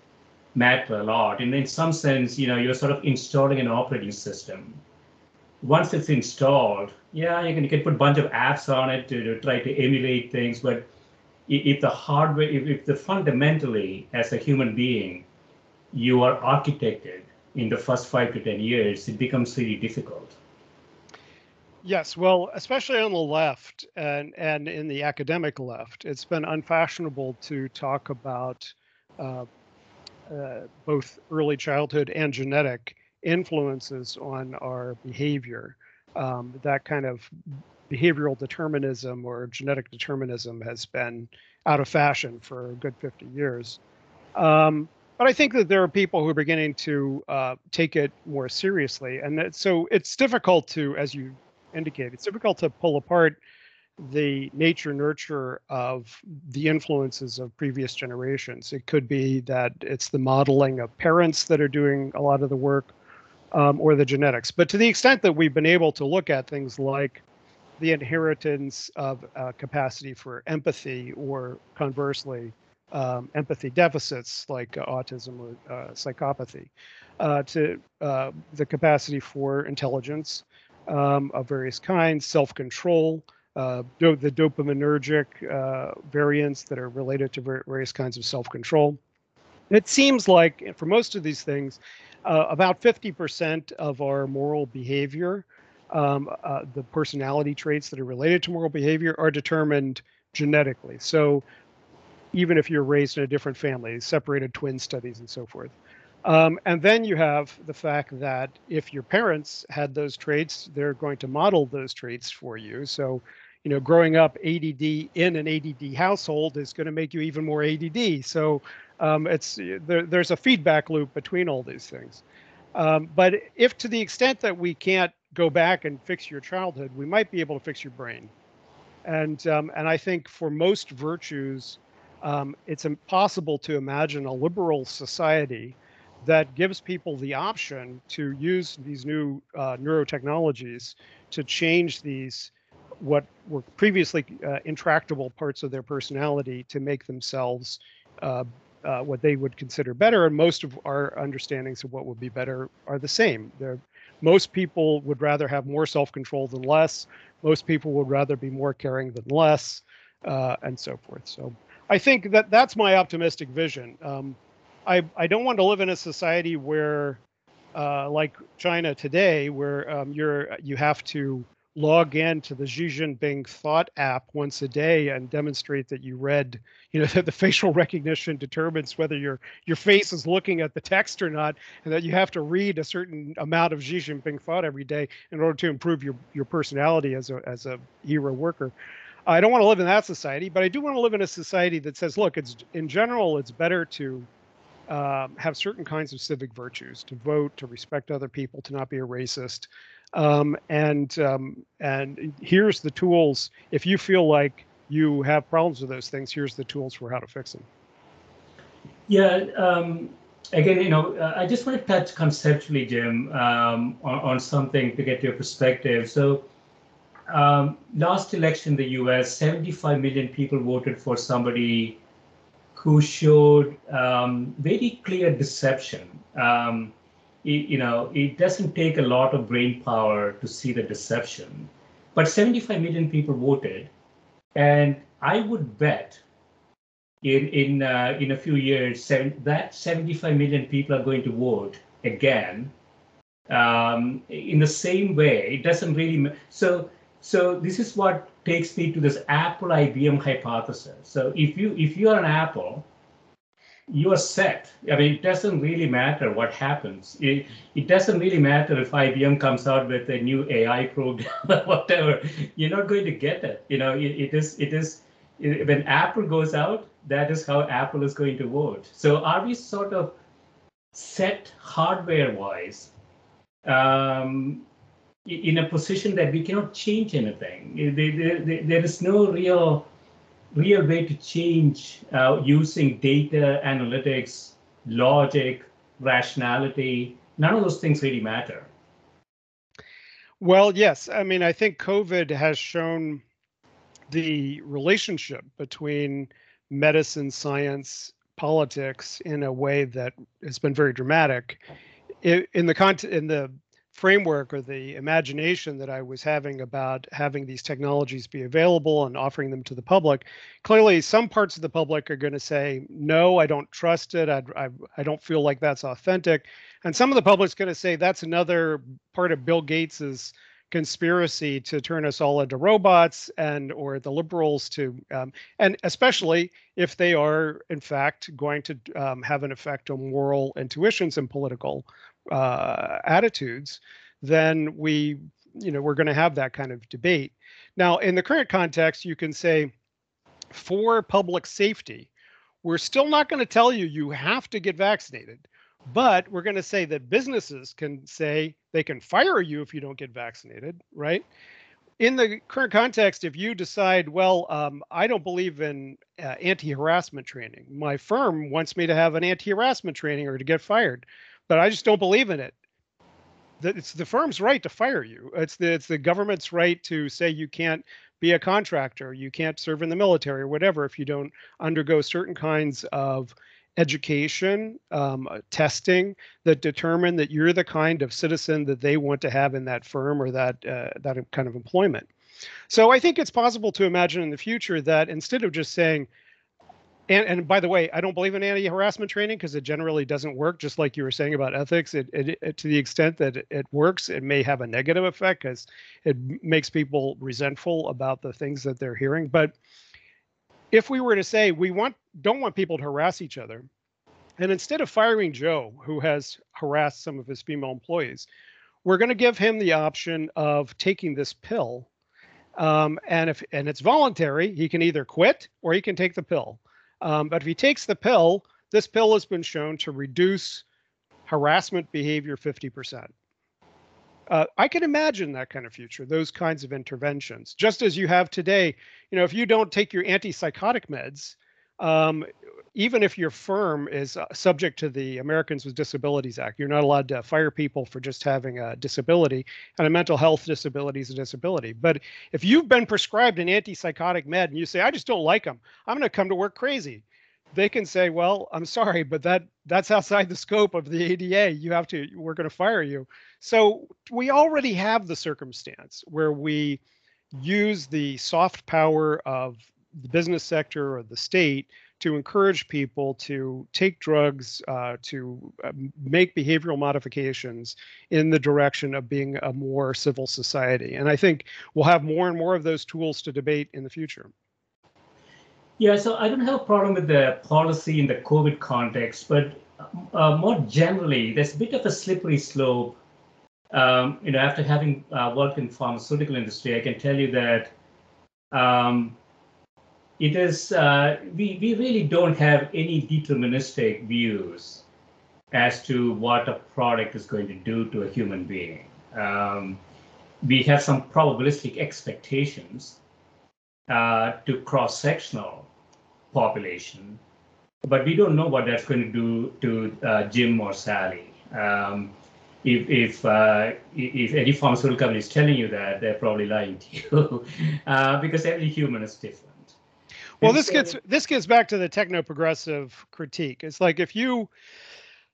matter a lot. And in some sense, you know, you're sort of installing an operating system once it's installed, yeah, you can, you can put a bunch of apps on it to, to try to emulate things. But if the hardware, if, if the fundamentally, as a human being, you are architected in the first five to 10 years, it becomes really difficult. Yes, well, especially on the left and, and in the academic left, it's been unfashionable to talk about uh, both early childhood and genetic influences on our behavior. Um, that kind of behavioral determinism or genetic determinism has been out of fashion for a good 50 years. Um, but I think that there are people who are beginning to uh, take it more seriously. And so it's difficult to, as you indicate, it's difficult to pull apart the nature nurture of the influences of previous generations. It could be that it's the modeling of parents that are doing a lot of the work, um, or the genetics. But to the extent that we've been able to look at things like the inheritance of uh, capacity for empathy, or conversely, um, empathy deficits like autism or uh, psychopathy, uh, to uh, the capacity for intelligence um, of various kinds, self control, uh, do- the dopaminergic variants that are related to various kinds of self control. It seems like for most of these things, uh, about 50% of our moral behavior, um, uh, the personality traits that are related to moral behavior, are determined genetically. So even if you're raised in a different family, separated twin studies and so forth. Um, and then you have the fact that if your parents had those traits, they're going to model those traits for you. So, you know, growing up ADD in an ADD household is going to make you even more ADD. So um, it's there, there's a feedback loop between all these things. Um, but if to the extent that we can't go back and fix your childhood, we might be able to fix your brain. And um, and I think for most virtues, um, it's impossible to imagine a liberal society that gives people the option to use these new uh, neurotechnologies to change these what were previously uh, intractable parts of their personality to make themselves uh, uh, what they would consider better. And most of our understandings of what would be better are the same. They're, most people would rather have more self-control than less. Most people would rather be more caring than less, uh, and so forth. So I think that that's my optimistic vision. Um, I I don't want to live in a society where, uh, like China today, where um, you're you have to log in to the Xi Thought app once a day and demonstrate that you read, you know, that the facial recognition determines whether your your face is looking at the text or not, and that you have to read a certain amount of Xi thought every day in order to improve your your personality as a as a hero worker. I don't want to live in that society, but I do want to live in a society that says, look, it's in general, it's better to um, have certain kinds of civic virtues, to vote, to respect other people, to not be a racist, um, and um, and here's the tools. If you feel like you have problems with those things, here's the tools for how to fix them. Yeah. Um, again, you know, uh, I just want to touch conceptually, Jim, um, on, on, something to get your perspective. So, um, last election in the U.S., 75 million people voted for somebody who showed um, very clear deception. Um, you know, it doesn't take a lot of brain power to see the deception. But 75 million people voted, and I would bet in in uh, in a few years seven, that 75 million people are going to vote again um, in the same way. It doesn't really so so this is what takes me to this Apple IBM hypothesis. So if you if you are an Apple you are set. I mean, it doesn't really matter what happens. It, it doesn't really matter if IBM comes out with a new AI program or whatever. You're not going to get it. You know, it, it is it is it, when Apple goes out, that is how Apple is going to vote. So are we sort of set hardware-wise um, in a position that we cannot change anything? There, there, there is no real real way to change uh, using data, analytics, logic, rationality. None of those things really matter. Well, yes. I mean, I think COVID has shown the relationship between medicine, science, politics in a way that has been very dramatic. In the content, in the framework or the imagination that I was having about having these technologies be available and offering them to the public, clearly some parts of the public are going to say, no, I don't trust it. I, I, I don't feel like that's authentic. And some of the public's going to say that's another part of Bill Gates's conspiracy to turn us all into robots and or the liberals to um, and especially if they are in fact going to um, have an effect on moral intuitions and political uh, attitudes, then we, you know, we're going to have that kind of debate. Now, in the current context, you can say for public safety, we're still not going to tell you you have to get vaccinated, but we're going to say that businesses can say they can fire you if you don't get vaccinated, right? in the current context, if you decide, well, um, I don't believe in uh, anti harassment training, my firm wants me to have an anti harassment training or to get fired but I just don't believe in it. It's the firm's right to fire you. It's the it's the government's right to say you can't be a contractor, you can't serve in the military or whatever if you don't undergo certain kinds of education, um, uh, testing that determine that you're the kind of citizen that they want to have in that firm or that uh, that kind of employment. So I think it's possible to imagine in the future that instead of just saying and, and by the way, I don't believe in anti-harassment training because it generally doesn't work. Just like you were saying about ethics, it, it, it to the extent that it, works, it may have a negative effect because it makes people resentful about the things that they're hearing. But if we were to say we want don't want people to harass each other, and instead of firing Joe, who has harassed some of his female employees, we're going to give him the option of taking this pill. Um, and if and it's voluntary, he can either quit or he can take the pill. Um, but if he takes the pill, this pill has been shown to reduce harassment behavior 50%. Uh, I can imagine that kind of future, those kinds of interventions. Just as you have today, you know, if you don't take your antipsychotic meds, um, even if your firm is uh, subject to the Americans with Disabilities Act, you're not allowed to fire people for just having a disability, and a mental health disability is a disability. But if you've been prescribed an antipsychotic med and you say, I just don't like them, I'm going to come to work crazy they can say, "Well, I'm sorry, but that that's outside the scope of the ADA. You have to. We're going to fire you." So we already have the circumstance where we use the soft power of the business sector or the state to encourage people to take drugs, uh, to uh, make behavioral modifications in the direction of being a more civil society. And I think we'll have more and more of those tools to debate in the future. Yeah, so I don't have a problem with the policy in the COVID context, but uh, more generally, there's a bit of a slippery slope. Um, you know, after having uh, worked in pharmaceutical industry, I can tell you that um, it is uh, we we really don't have any deterministic views as to what a product is going to do to a human being. Um, we have some probabilistic expectations uh, to cross-sectional population, but we don't know what that's going to do to uh, Jim or Sally. Um, if if uh, if any pharmaceutical company is telling you that, they're probably lying to you, uh, because every human is different. Well, this gets this gets back to the techno progressive critique. It's like if you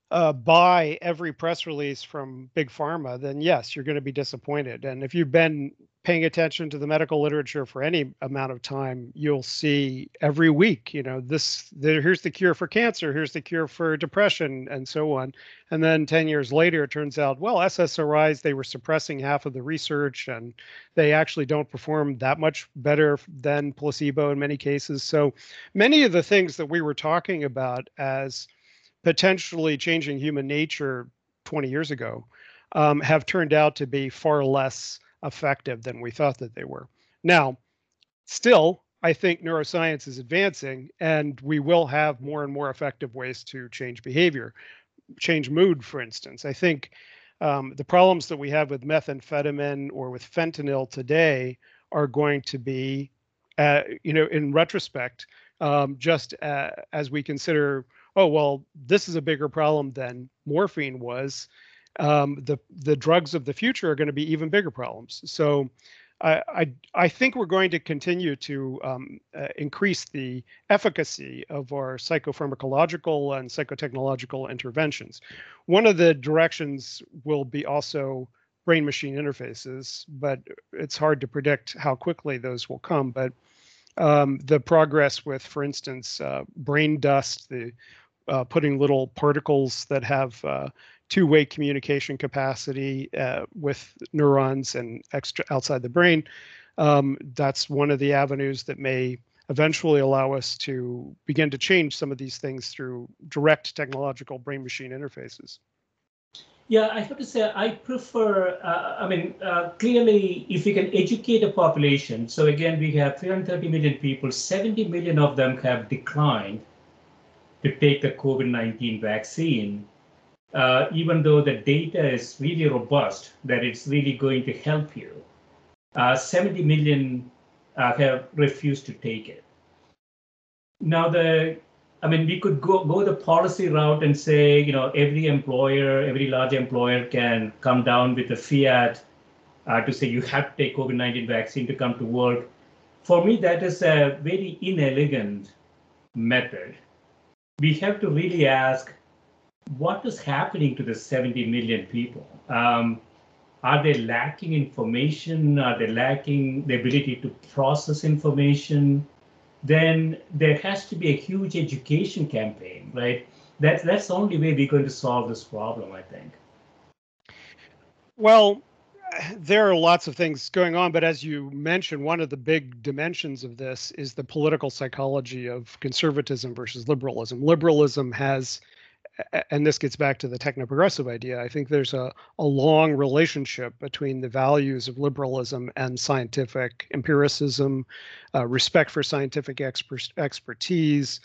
uh, buy every press release from big pharma, then yes, you're going to be disappointed. And if you've been paying attention to the medical literature for any amount of time, you'll see every week, you know, this the, here's the cure for cancer, here's the cure for depression, and so on. And then 10 years later, it turns out, well, SSRIs, they were suppressing half of the research and they actually don't perform that much better than placebo in many cases. So many of the things that we were talking about as potentially changing human nature 20 years ago um, have turned out to be far less effective than we thought that they were. Now, still, I think neuroscience is advancing and we will have more and more effective ways to change behavior, change mood, for instance. I think um, the problems that we have with methamphetamine or with fentanyl today are going to be, uh, you know, in retrospect, um, just uh, as we consider, oh, well, this is a bigger problem than morphine was um, the the drugs of the future are going to be even bigger problems. So I, I, I think we're going to continue to um, uh, increase the efficacy of our psychopharmacological and psychotechnological interventions. One of the directions will be also brain machine interfaces, but it's hard to predict how quickly those will come. But um, the progress with, for instance, uh, brain dust, the uh, putting little particles that have uh, two-way communication capacity uh, with neurons and extra outside the brain. Um, that's one of the avenues that may eventually allow us to begin to change some of these things through direct technological brain-machine interfaces. Yeah, I have to say I prefer. Uh, I mean, uh, clearly, if we can educate a population. So again, we have 330 million people. 70 million of them have declined to take the COVID-19 vaccine uh, even though the data is really robust, that it's really going to help you, uh, 70 million uh, have refused to take it. Now, the I mean, we could go go the policy route and say, you know, every employer, every large employer can come down with a fiat uh, to say you have to take COVID-19 vaccine to come to work. For me, that is a very inelegant method. We have to really ask what is happening to the 70 million people? Um, are they lacking information? Are they lacking the ability to process information? Then there has to be a huge education campaign, right? That's that's the only way we're going to solve this problem, I think. Well, there are lots of things going on, but as you mentioned, one of the big dimensions of this is the political psychology of conservatism versus liberalism. Liberalism has and this gets back to the techno progressive idea. I think there's a, a long relationship between the values of liberalism and scientific empiricism, uh, respect for scientific expertise,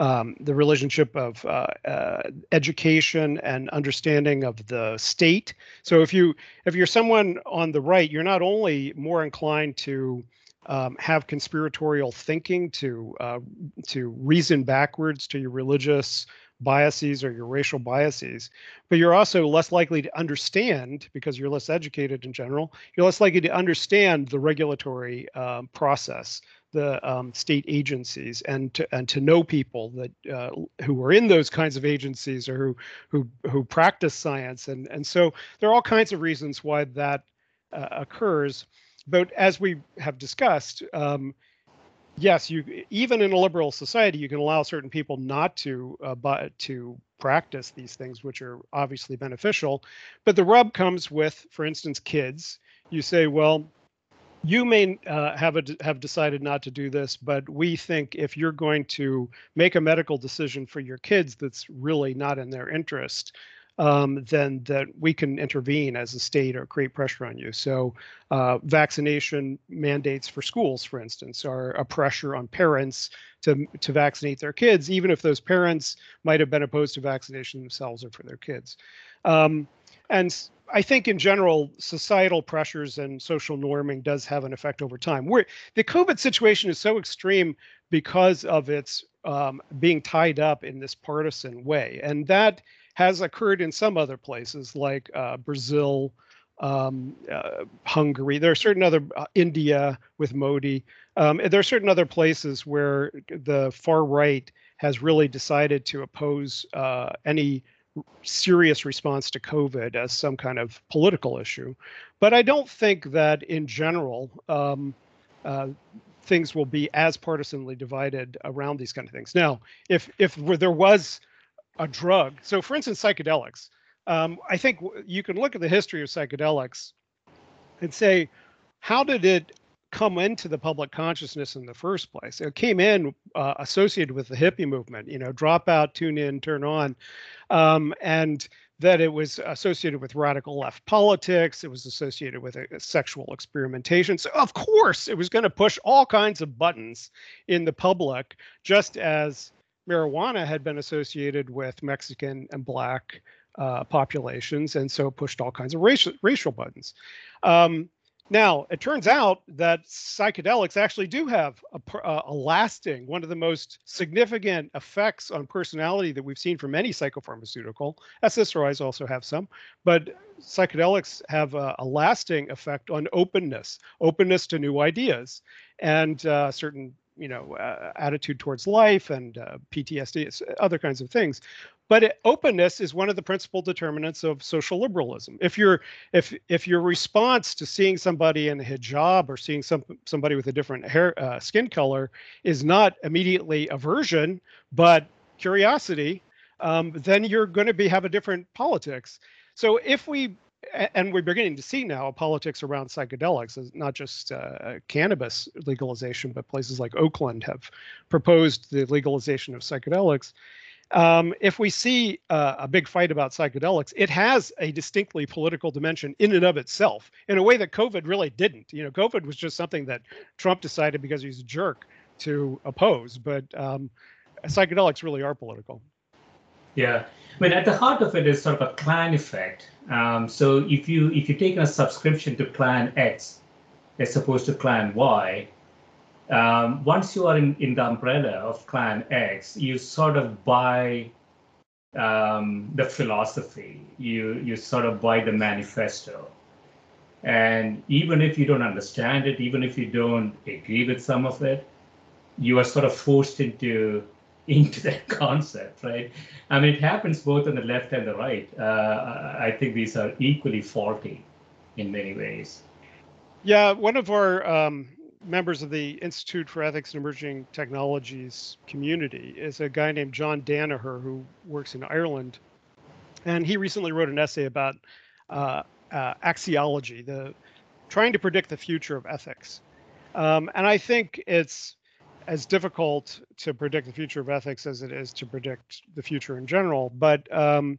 um, the relationship of uh, uh, education and understanding of the state. So if you if you're someone on the right, you're not only more inclined to um, have conspiratorial thinking, to uh, to reason backwards to your religious biases or your racial biases, but you're also less likely to understand because you're less educated in general. You're less likely to understand the regulatory um, process the um, state agencies and to and to know people that uh, who are in those kinds of agencies or who who who practice science and and so there are all kinds of reasons why that uh, occurs but as we have discussed um, yes you even in a liberal society you can allow certain people not to uh, but to practice these things which are obviously beneficial. But the rub comes with for instance kids. You say well you may uh, have a, have decided not to do this, but we think if you're going to make a medical decision for your kids that's really not in their interest, um, then that we can intervene as a state or create pressure on you. So, uh, vaccination mandates for schools, for instance, are a pressure on parents to to vaccinate their kids, even if those parents might have been opposed to vaccination themselves or for their kids. Um, and I think in general, societal pressures and social norming does have an effect over time. Where the COVID situation is so extreme because of its um, being tied up in this partisan way, and that has occurred in some other places like uh, Brazil, um, uh, Hungary. There are certain other uh, India with Modi. Um, there are certain other places where the far right has really decided to oppose uh, any serious response to COVID as some kind of political issue. But I don't think that in general, um, uh, things will be as partisanly divided around these kind of things. Now, if if there was a drug, so for instance, psychedelics, um, I think you can look at the history of psychedelics and say, how did it come into the public consciousness in the first place. It came in uh, associated with the hippie movement, you know, drop out, tune in, turn on, um, and that it was associated with radical left politics. It was associated with a, a sexual experimentation. So, of course, it was going to push all kinds of buttons in the public, just as marijuana had been associated with Mexican and Black uh, populations, and so pushed all kinds of racial racial buttons. Um, now, it turns out that psychedelics actually do have a, uh, a, lasting, one of the most significant effects on personality that we've seen from any psychopharmaceutical. SSRIs also have some, but psychedelics have a, a lasting effect on openness, openness to new ideas, and uh, certain you know uh, attitude towards life and uh, PTSD, other kinds of things. But it, openness is one of the principal determinants of social liberalism. If you're if if your response to seeing somebody in a hijab or seeing some somebody with a different hair uh, skin color is not immediately aversion but curiosity um, then you're going to be have a different politics. So if we and we're beginning to see now politics around psychedelics, not just uh, cannabis legalization, but places like Oakland have proposed the legalization of psychedelics um, if we see uh, a big fight about psychedelics, it has a distinctly political dimension in and of itself, in a way that COVID really didn't. You know, COVID was just something that Trump decided because he's a jerk to oppose, but um, psychedelics really are political. Yeah, I mean, at the heart of it is sort of a clan effect. Um, so if you if you take a subscription to Clan X as opposed to Clan Y, um, once you are in, in the umbrella of Clan X, you sort of buy um, the philosophy. You you sort of buy the manifesto, and even if you don't understand it, even if you don't agree with some of it, you are sort of forced into into that concept, right? I mean, it happens both on the left and the right. Uh, I think these are equally faulty in many ways. Yeah, one of our um, members of the Institute for Ethics and Emerging Technologies community is a guy named John Danaher who works in Ireland, and he recently wrote an essay about uh, uh, axiology, the trying to predict the future of ethics. Um, and I think it's as difficult to predict the future of ethics as it is to predict the future in general. But um,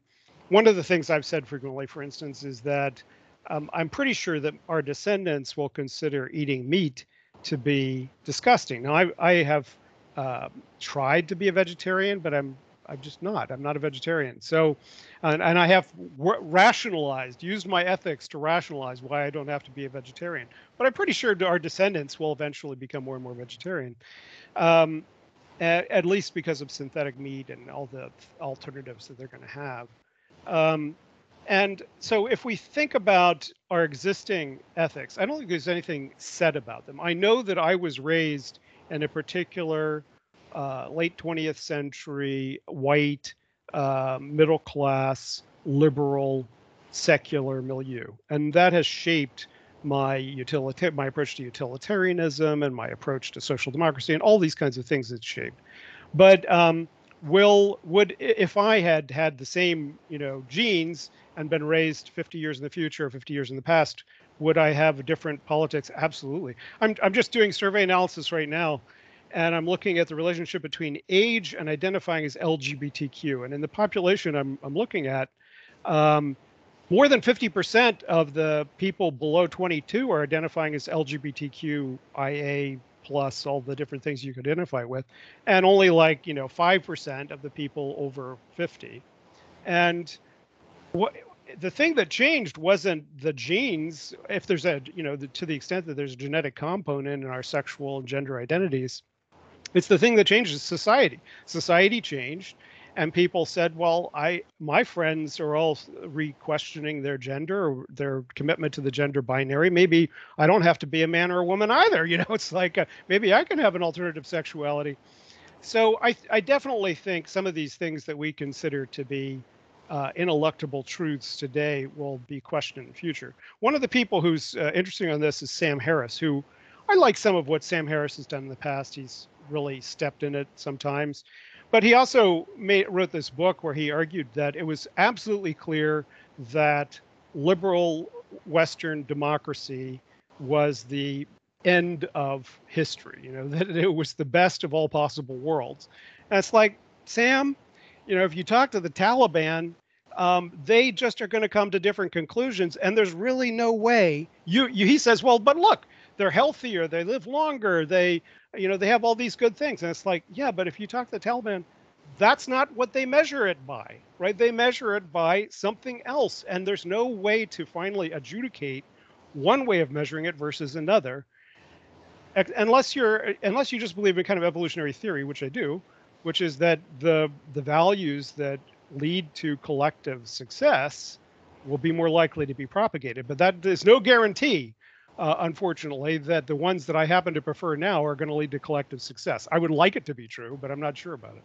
one of the things I've said frequently, for instance, is that um, I'm pretty sure that our descendants will consider eating meat to be disgusting. Now, I, I have uh, tried to be a vegetarian, but I'm I'm just not. I'm not a vegetarian. So, and, and I have rationalized, used my ethics to rationalize why I don't have to be a vegetarian. But I'm pretty sure our descendants will eventually become more and more vegetarian, um, at, at, least because of synthetic meat and all the alternatives that they're going to have. Um, and so, if we think about our existing ethics, I don't think there's anything said about them. I know that I was raised in a particular uh, late 20th century white uh, middle class liberal secular milieu. And that has shaped my utility my approach to utilitarianism and my approach to social democracy and all these kinds of things it's shaped. But um, will would if i had had the same you know genes and been raised 50 years in the future or 50 years in the past would i have a different politics? Absolutely. I'm, I'm just doing survey analysis right now and I'm looking at the relationship between age and identifying as LGBTQ. And in the population I'm, I'm looking at, um, more than 50% of the people below 22 are identifying as LGBTQIA plus all the different things you could identify with, and only like you know 5% of the people over 50. And what the thing that changed wasn't the genes, if there's a you know the, to the extent that there's a genetic component in our sexual and gender identities it's the thing that changes society. Society changed, and people said, "Well, I my friends are all re-questioning their gender, or their commitment to the gender binary. Maybe I don't have to be a man or a woman either. You know, it's like uh, maybe I can have an alternative sexuality." So I I definitely think some of these things that we consider to be uh, ineluctable truths today will be questioned in the future. One of the people who's uh, interesting on this is Sam Harris, who I like some of what Sam Harris has done in the past. He's really stepped in it sometimes. But he also made, wrote this book where he argued that it was absolutely clear that liberal Western democracy was the end of history, you know, that it was the best of all possible worlds. And it's like, Sam, you know, if you talk to the Taliban, um, they just are going to come to different conclusions, and there's really no way. You, you, he says, well, but look, they're healthier, they live longer, they you know, they have all these good things. And it's like, yeah, but if you talk to the Taliban, that's not what they measure it by, right? They measure it by something else. And there's no way to finally adjudicate one way of measuring it versus another. Unless you're unless you just believe in kind of evolutionary theory, which I do, which is that the the values that lead to collective success will be more likely to be propagated. But that is no guarantee uh, unfortunately, that the ones that I happen to prefer now are going to lead to collective success. I would like it to be true, but I'm not sure about it.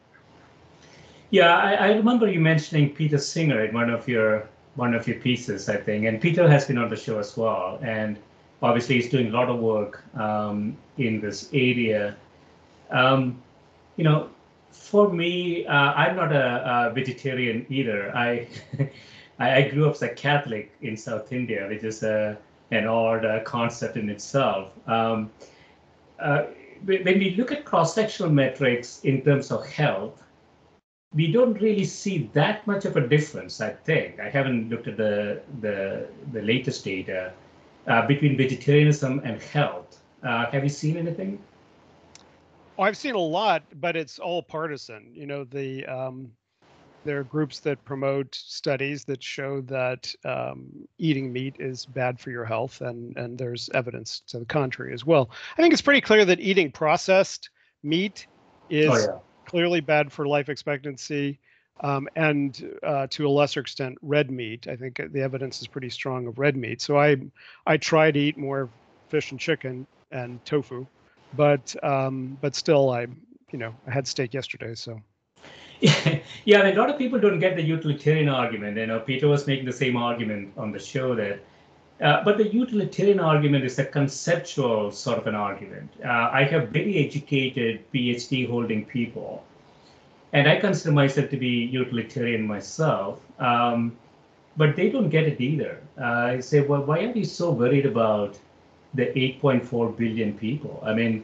Yeah, I, I remember you mentioning Peter Singer in one of your one of your pieces, I think, and Peter has been on the show as well, and obviously he's doing a lot of work um, in this area. Um, you know, for me, uh, I'm not a, a, vegetarian either. I I grew up as a Catholic in South India, which is a an odd uh, concept in itself. Um, uh, when we look at cross-sectional metrics in terms of health, we don't really see that much of a difference. I think I haven't looked at the the, the latest data uh, between vegetarianism and health. Uh, have you seen anything? I've seen a lot, but it's all partisan. You know, the um, there are groups that promote studies that show that um, eating meat is bad for your health, and and there's evidence to the contrary as well. I think it's pretty clear that eating processed meat is oh, yeah. clearly bad for life expectancy, um, and uh, to a lesser extent, red meat. I think the evidence is pretty strong of red meat. So I I try to eat more fish and chicken and tofu, but um, but still I you know I had steak yesterday, so. yeah, a lot of people don't get the utilitarian argument. You know, Peter was making the same argument on the show that, uh, but the utilitarian argument is a conceptual sort of an argument. Uh, I have very educated PhD holding people, and I consider myself to be utilitarian myself. Um, but they don't get it either. Uh, I say, well, why are we so worried about the 8.4 billion people? I mean,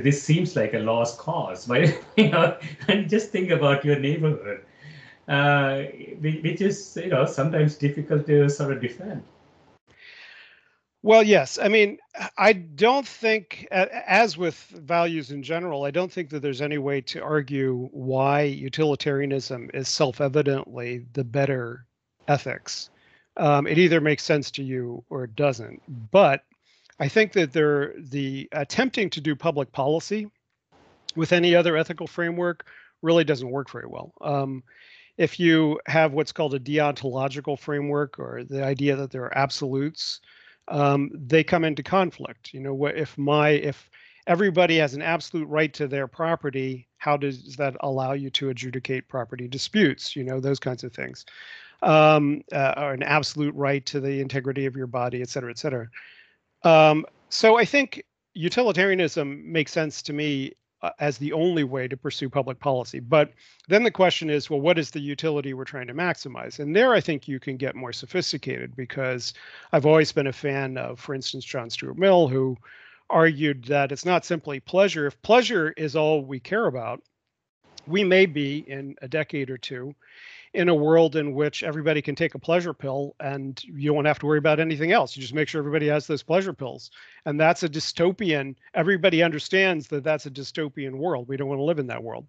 this seems like a lost cause. Why, you know, and just think about your neighborhood, uh, which is, you know, sometimes difficult to sort of defend. Well, yes. I mean, I don't think, as with values in general, I don't think that there's any way to argue why utilitarianism is self evidently the better ethics. Um, it either makes sense to you or it doesn't. But I think that there, the attempting to do public policy with any other ethical framework really doesn't work very well. Um, if you have what's called a deontological framework or the idea that there are absolutes, um, they come into conflict. You know, if my if everybody has an absolute right to their property, how does that allow you to adjudicate property disputes? You know, those kinds of things, um, uh, or an absolute right to the integrity of your body, et cetera, et cetera. Um, so I think utilitarianism makes sense to me uh, as the only way to pursue public policy. But then the question is, well, what is the utility we're trying to maximize? And there, I think you can get more sophisticated because I've always been a fan of, for instance, John Stuart Mill, who argued that it's not simply pleasure. If pleasure is all we care about, we may be in a decade or two in a world in which everybody can take a pleasure pill and you don't have to worry about anything else. You just make sure everybody has those pleasure pills. And that's a dystopian, everybody understands that that's a dystopian world. We don't want to live in that world.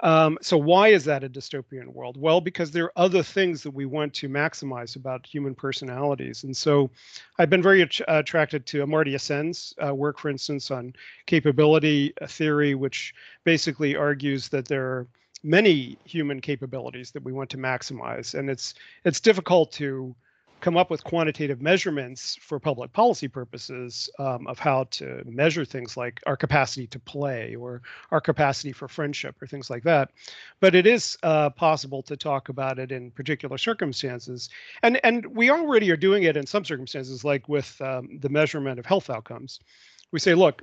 Um, so why is that a dystopian world? Well, because there are other things that we want to maximize about human personalities. And so I've been very attracted to Amartya Sen's uh, work, for instance, on capability theory, which basically argues that there are many human capabilities that we want to maximize and it's it's difficult to come up with quantitative measurements for public policy purposes um, of how to measure things like our capacity to play or our capacity for friendship or things like that. But it is uh, possible to talk about it in particular circumstances. And, and we already are doing it in some circumstances, like with um, the measurement of health outcomes. We say, look,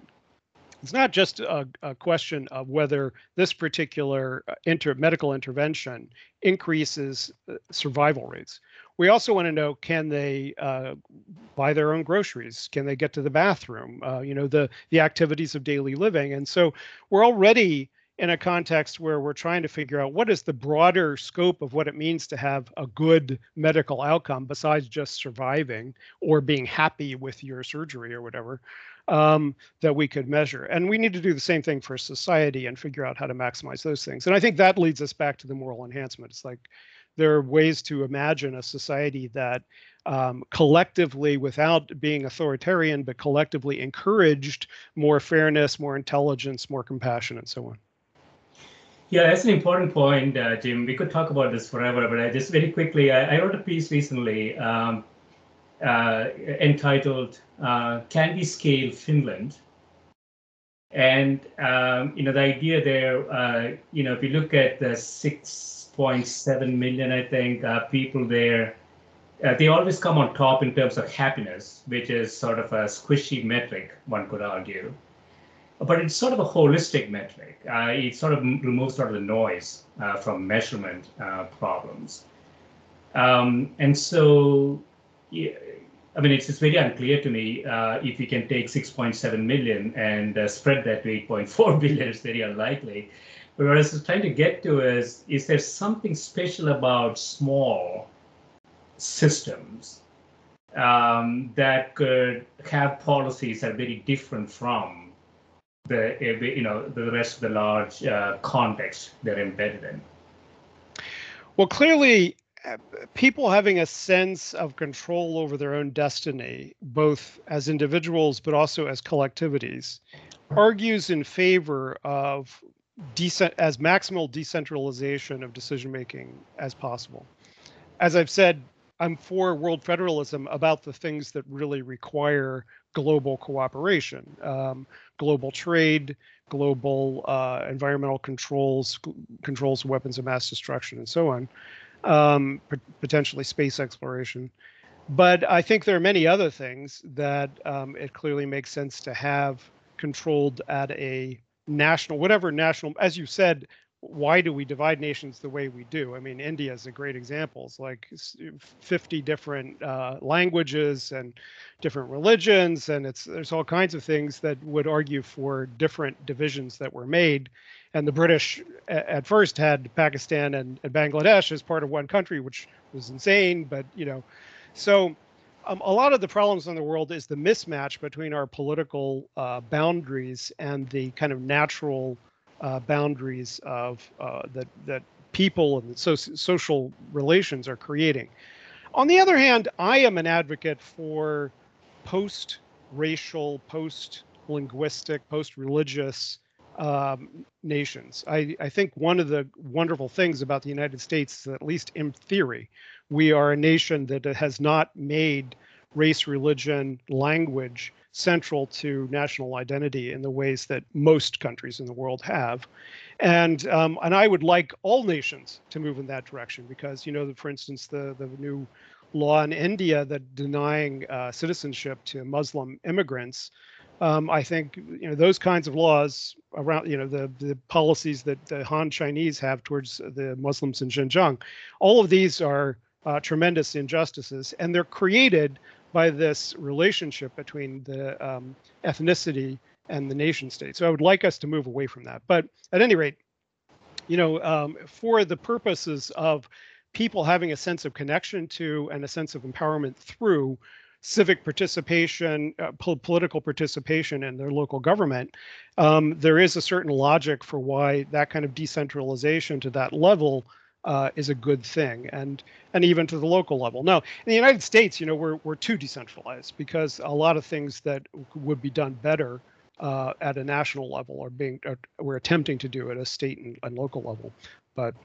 it's not just a, a question of whether this particular uh, inter, medical intervention increases uh, survival rates. We also want to know can they uh, buy their own groceries? Can they get to the bathroom? Uh, you know, the the activities of daily living. And so we're already in a context where we're trying to figure out what is the broader scope of what it means to have a good medical outcome besides just surviving or being happy with your surgery or whatever um, that we could measure. And we need to do the same thing for society and figure out how to maximize those things. And I think that leads us back to the moral enhancement. It's like there are ways to imagine a society that um, collectively, without being authoritarian, but collectively encouraged more fairness, more intelligence, more compassion, and so on. Yeah, that's an important point, uh, Jim. We could talk about this forever, but I just very quickly, I, I wrote a piece recently um, entitled uh, "Can We Scale Finland?" And um, you know, the idea there, uh, you know, if you look at the 6.7 million, I think, uh, people there, uh, they always come on top in terms of happiness, which is sort of a squishy metric, one could argue. But it's sort of a holistic metric. Uh, it sort of removes sort of the noise from measurement problems. Um, and so I mean, it's, it's very unclear to me uh, if we can take 6.7 million and uh, spread that to 8.4 billion. It's very unlikely. But what I was trying to get to is, is there something special about small systems um, that could have policies that are very different from the, you know, the rest of the large uh, context they're embedded in? Well, clearly, people having a sense of control over their own destiny, both as individuals but also as collectivities, argues in favor of decent as maximal decentralization of decision making as possible. As I've said, I'm for world federalism about the things that really require global cooperation, um, global trade, global uh, environmental controls, controls of weapons of mass destruction, and so on um, potentially space exploration. But I think there are many other things that um, it clearly makes sense to have controlled at a national, whatever national, as you said, why do we divide nations the way we do? I mean, India is a great example. It's like 50 different uh, languages and different religions, and it's there's all kinds of things that would argue for different divisions that were made and the British at first had Pakistan and, and, Bangladesh as part of one country, which was insane. But you know, so um, a lot of the problems in the world is the mismatch between our political uh, boundaries and the kind of natural uh, boundaries of uh, that that people and so- social relations are creating. On the other hand, I am an advocate for post-racial, post-linguistic, post-religious um, nations. I, I think one of the wonderful things about the United States at least in theory, we are a nation that has not made race, religion, language central to national identity in the ways that most countries in the world have. And um, and I would like all nations to move in that direction because you know, for instance, the the new law in India that denying uh, citizenship to Muslim immigrants. Um, I think you know those kinds of laws around you know the the policies that the Han Chinese have towards the Muslims in Xinjiang, all of these are uh, tremendous injustices, and they're created by this relationship between the um, ethnicity and the nation state. So I would like us to move away from that. But at any rate, you know, um, for the purposes of people having a sense of connection to and a sense of empowerment through civic participation, uh, po- political participation in their local government, um, there is a certain logic for why that kind of decentralization to that level uh, is a good thing, and and even to the local level. Now, in the United States, you know, we're we're too decentralized because a lot of things that would be done better uh, at a national level are being are, we're attempting to do at a state and, and local level, but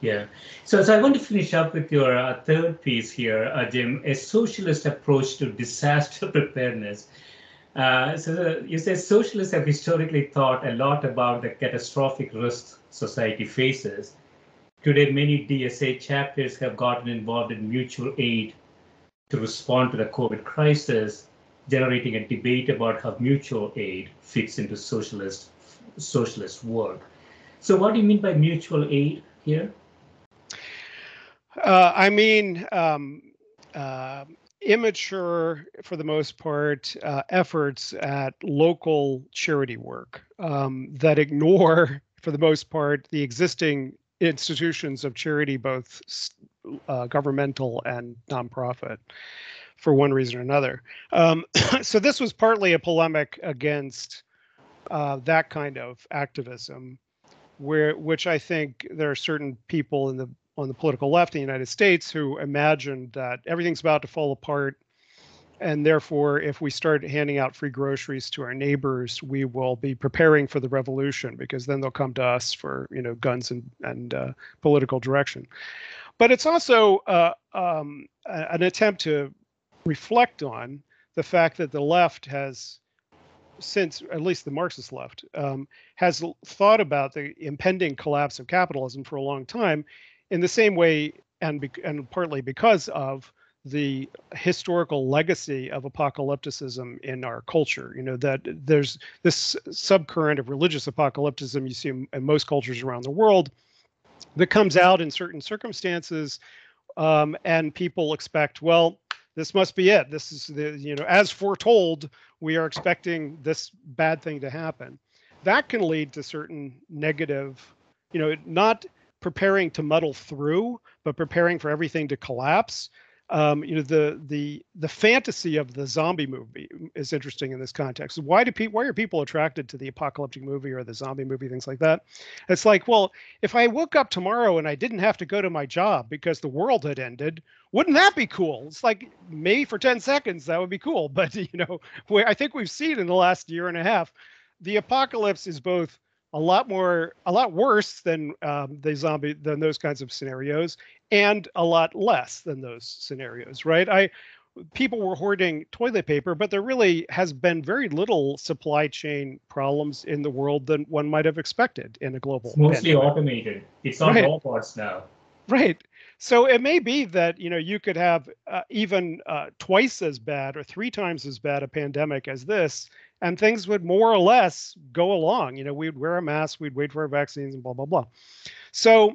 yeah. So, so I want to finish up with your uh, third piece here, uh, Jim, a socialist approach to disaster preparedness. Uh, so you say socialists have historically thought a lot about the catastrophic risks society faces. Today, many DSA chapters have gotten involved in mutual aid to respond to the COVID crisis, generating a debate about how mutual aid fits into socialist socialist work. So, what do you mean by mutual aid here? Uh, I mean, um, uh, immature, for the most part, uh, efforts at local charity work um, that ignore, for the most part, the existing institutions of charity, both uh, governmental and nonprofit, for one reason or another. Um, so this was partly a polemic against uh, that kind of activism, where which I think there are certain people in the on the political left in the United States who imagined that everything's about to fall apart and therefore if we start handing out free groceries to our neighbors we will be preparing for the revolution because then they'll come to us for you know guns and and uh, political direction. But it's also uh, um, an attempt to reflect on the fact that the left has since at least the marxist left um, has thought about the impending collapse of capitalism for a long time in the same way and be- and partly because of the historical legacy of apocalypticism in our culture. You know that there's this subcurrent of religious apocalypticism you see in, most cultures around the world that comes out in certain circumstances, um, and people expect, well, this must be it. This is the you know as foretold. We are expecting this bad thing to happen. That can lead to certain negative, you know, not preparing to muddle through, but preparing for everything to collapse um, you know the the the fantasy of the zombie movie is interesting in this context. Why do people why are people attracted to the apocalyptic movie or the zombie movie things like that? It's like, well, if I woke up tomorrow and I didn't have to go to my job because the world had ended, wouldn't that be cool? It's like maybe for 10 seconds that would be cool, but you know, I think we've seen in the last year and a half, the apocalypse is both a lot more a lot worse than um, the zombie than those kinds of scenarios and a lot less than those scenarios right i people were hoarding toilet paper but there really has been very little supply chain problems in the world than one might have expected in a global it's mostly pandemic. automated it's on right. robots now right so it may be that you know you could have uh, even uh, twice as bad or three times as bad a pandemic as this and things would more or less go along. You know, we'd wear a mask, we'd wait for our vaccines, and blah blah blah. So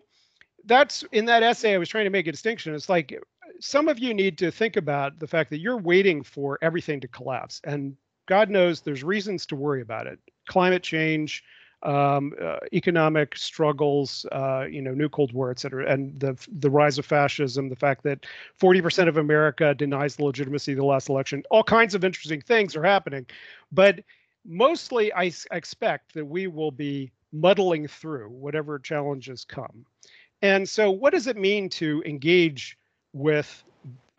that's in that essay. I was trying to make a distinction. It's like some of you need to think about the fact that you're waiting for everything to collapse, and God knows there's reasons to worry about it. Climate change, um, uh, economic struggles, uh, you know, new Cold War, et cetera, and the the rise of fascism, the fact that 40% of America denies the legitimacy of the last election, all kinds of interesting things are happening, but mostly I, I expect that we will be muddling through whatever challenges come. And so, what does it mean to engage with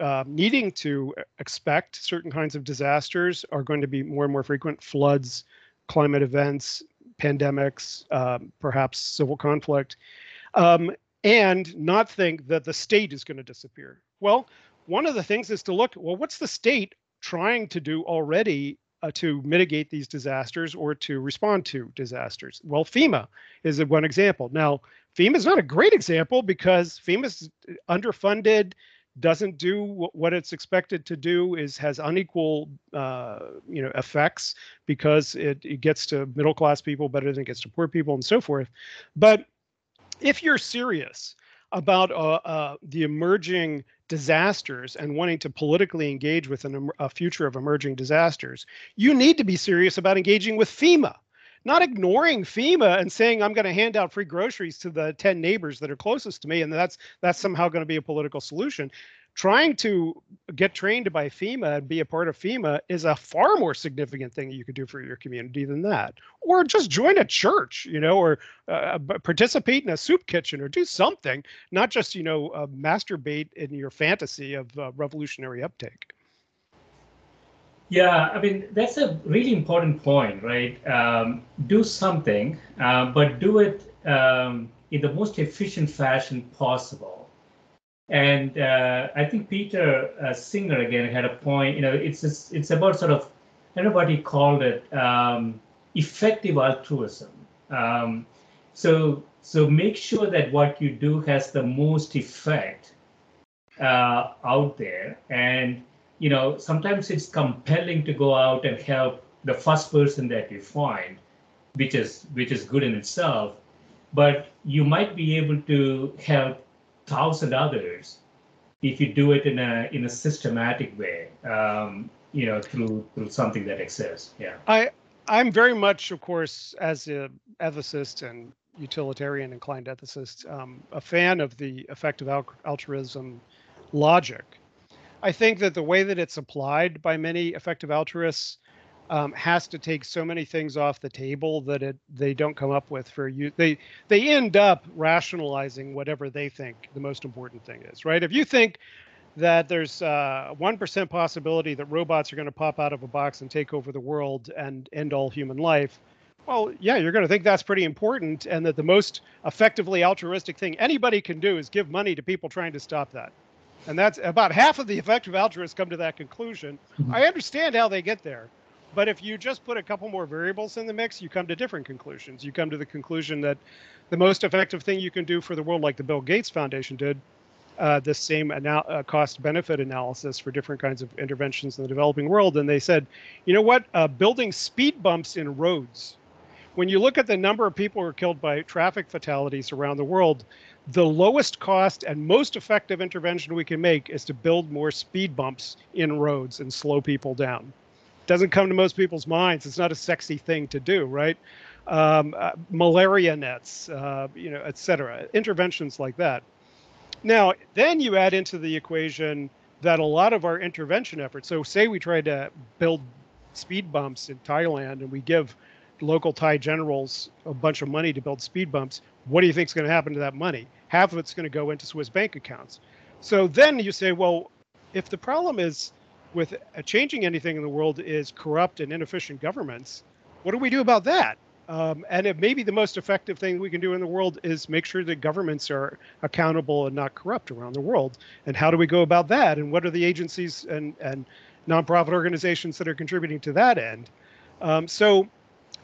uh, needing to expect certain kinds of disasters are going to be more and more frequent floods, climate events, pandemics, um, perhaps civil conflict, um, and not think that the state is going to disappear. Well, one of the things is to look well, what's the state trying to do already uh, to mitigate these disasters or to respond to disasters? Well, FEMA is one example. Now, FEMA is not a great example because FEMA is underfunded doesn't do what it's expected to do is has unequal uh, you know effects because it, it gets to middle class people better than it gets to poor people and so forth. But if you're serious about uh, uh, the emerging disasters and wanting to politically engage with an, a future of emerging disasters you need to be serious about engaging with fema not ignoring FEMA and saying I'm going to hand out free groceries to the 10 neighbors that are closest to me and that's that's somehow going to be a political solution. Trying to get trained by FEMA and be a part of FEMA is a far more significant thing you could do for your community than that. Or just join a church, you know, or uh, participate in a soup kitchen or do something, not just, you know, uh, masturbate in your fantasy of uh, revolutionary uptake. Yeah, I mean, that's a really important point, right? Um, do something, uh, but do it um, in the most efficient fashion possible. And uh, I think Peter uh, Singer again had a point. You know, it's just, it's about sort of he called it, um, effective altruism. Um, so so make sure that what you do has the most effect uh, out there, and you know, sometimes it's compelling to go out and help the first person that you find, which is which is good in itself. But you might be able to help thousand others if you do it in a in a systematic way. Um, you know, through through something that exists. Yeah. I I'm very much, of course, as a ethicist and utilitarian inclined ethicist, um, a fan of the effective altruism logic I think that the way that it's applied by many effective altruists um, has to take so many things off the table that it they don't come up with for you. They they end up rationalizing whatever they think the most important thing is. Right? If you think that there's a one possibility that robots are going to pop out of a box and take over the world and end all human life. Well, yeah, you're going to think that's pretty important, and that the most effectively altruistic thing anybody can do is give money to people trying to stop that. And that's about half of the effective altruists come to that conclusion. Mm-hmm. I understand how they get there. But if you just put a couple more variables in the mix, you come to different conclusions. You come to the conclusion that the most effective thing you can do for the world, like the Bill Gates Foundation did, uh, the same anal- uh, cost benefit analysis for different kinds of interventions in the developing world. And they said, you know what? Uh, building speed bumps in roads. When you look at the number of people who are killed by traffic fatalities around the world, the lowest cost and most effective intervention we can make is to build more speed bumps in roads and slow people down. Doesn't come to most people's minds. It's not a sexy thing to do, right? Um, uh, malaria nets, uh, you know, et cetera, interventions like that. Now, then you add into the equation that a lot of our intervention efforts, so say we try to build speed bumps in Thailand and we give local Thai generals a bunch of money to build speed bumps, what do you think is going to happen to that money? Half of it's going to go into Swiss bank accounts. So then you say, well, if the problem is with changing anything in the world is corrupt and inefficient governments, what do we do about that? Um, and it may be the most effective thing we can do in the world is make sure that governments are accountable and not corrupt around the world. And how do we go about that? And what are the agencies and, and nonprofit organizations that are contributing to that end? Um, so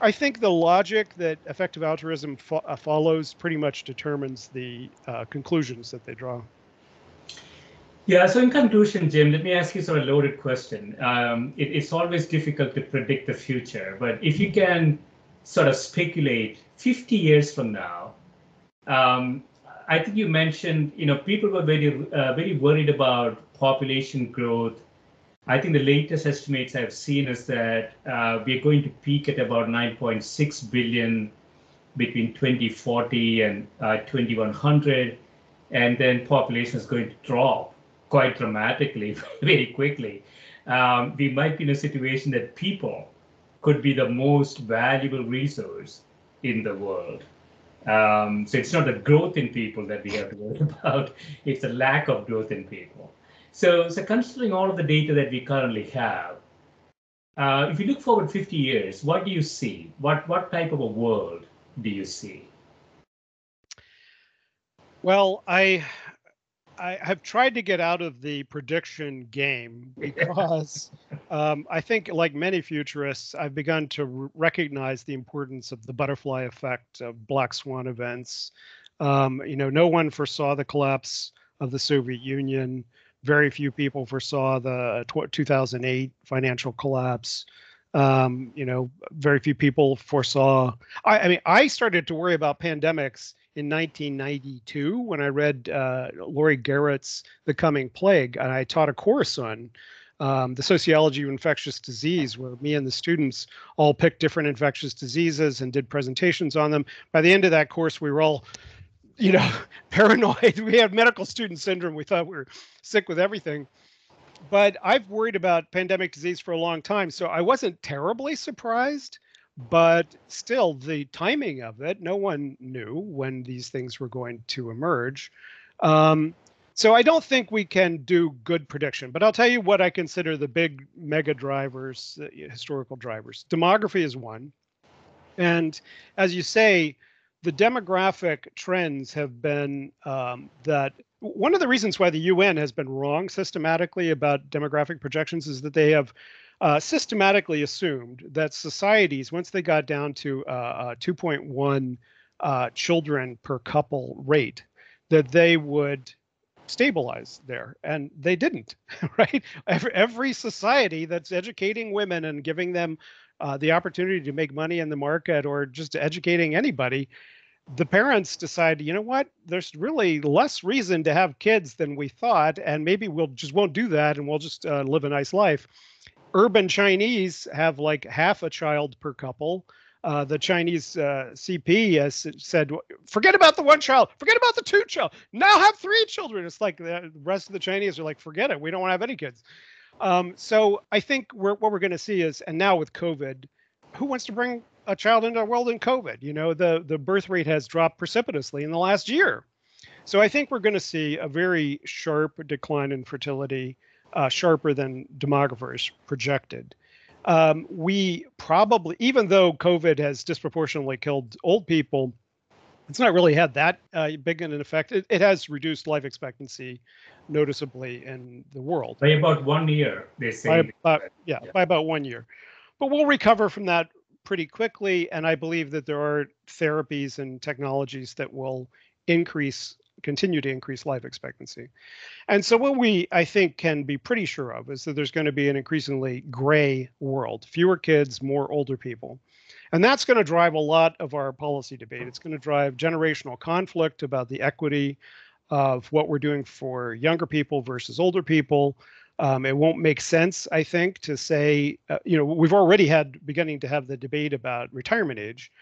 I think the logic that effective altruism fo- uh, follows pretty much determines the uh, conclusions that they draw. Yeah, so in conclusion, Jim, let me ask you sort of a loaded question. Um, it, it's always difficult to predict the future, but if you can sort of speculate 50 years from now, um, I think you mentioned, you know, people were very, uh, very worried about population growth I think the latest estimates I've seen is that uh, we're going to peak at about 9.6 billion between 2040 and uh, 2100, and then population is going to drop quite dramatically very quickly. Um, we might be in a situation that people could be the most valuable resource in the world. Um, so it's not the growth in people that we have to worry about; it's the lack of growth in people. So, so considering all of the data that we currently have, uh, if you look forward 50 years, what do you see? What what type of a world do you see? Well, I I have tried to get out of the prediction game because um, I think, like many futurists, I've begun to r- recognize the importance of the butterfly effect of black swan events. Um, you know, no one foresaw the collapse of the Soviet Union. Very few people foresaw the 2008 financial collapse. Um, you know, very few people foresaw. I, I mean, I started to worry about pandemics in 1992 when I read uh, Laurie Garrett's The Coming Plague, and I taught a course on um, the sociology of infectious disease, where me and the students all picked different infectious diseases and did presentations on them. By the end of that course, we were all, you know, paranoid. We had medical student syndrome. We thought we were sick with everything. But I've worried about pandemic disease for a long time, so I wasn't terribly surprised but still the timing of it no one knew when these things were going to emerge um, so i don't think we can do good prediction but i'll tell you what i consider the big mega drivers uh, historical drivers demography is one and as you say the demographic trends have been um, that one of the reasons why the UN has been wrong systematically about demographic projections is that they have uh, systematically assumed that societies, once they got down to uh, 2.1 uh, children per couple rate, that they would stabilize there and they didn't right? Every, every society that's educating women and giving them uh, the opportunity to make money in the market or just educating anybody the parents decide you know what there's really less reason to have kids than we thought and maybe we'll just won't do that and we'll just uh, live a nice life urban Chinese have like half a child per couple. Uh, the Chinese uh, CP has said, forget about the one child, forget about the two child. Now have three children. It's like the rest of the Chinese are like, forget it, we don't want to have any kids. Um, so I think we're, what we're going to see is, and now with COVID, who wants to bring a child into the world in COVID? You know, the the birth rate has dropped precipitously in the last year. So I think we're going to see a very sharp decline in fertility uh, sharper than demographers projected. Um, we probably, even though COVID has disproportionately killed old people, it's not really had that uh, big an effect. It, it, has reduced life expectancy noticeably in the world. By about one year, they say. By about, yeah, yeah, by about one year. But we'll recover from that pretty quickly. And I believe that there are therapies and technologies that will increase continue to increase life expectancy. And so what we I think can be pretty sure of is that there's going to be an increasingly gray world, fewer kids, more older people. And that's going to drive a lot of our policy debate. It's going to drive generational conflict about the equity of what we're doing for younger people versus older people. Um, it won't make sense, I think, to say, uh, you know, we've already had beginning to have the debate about retirement age.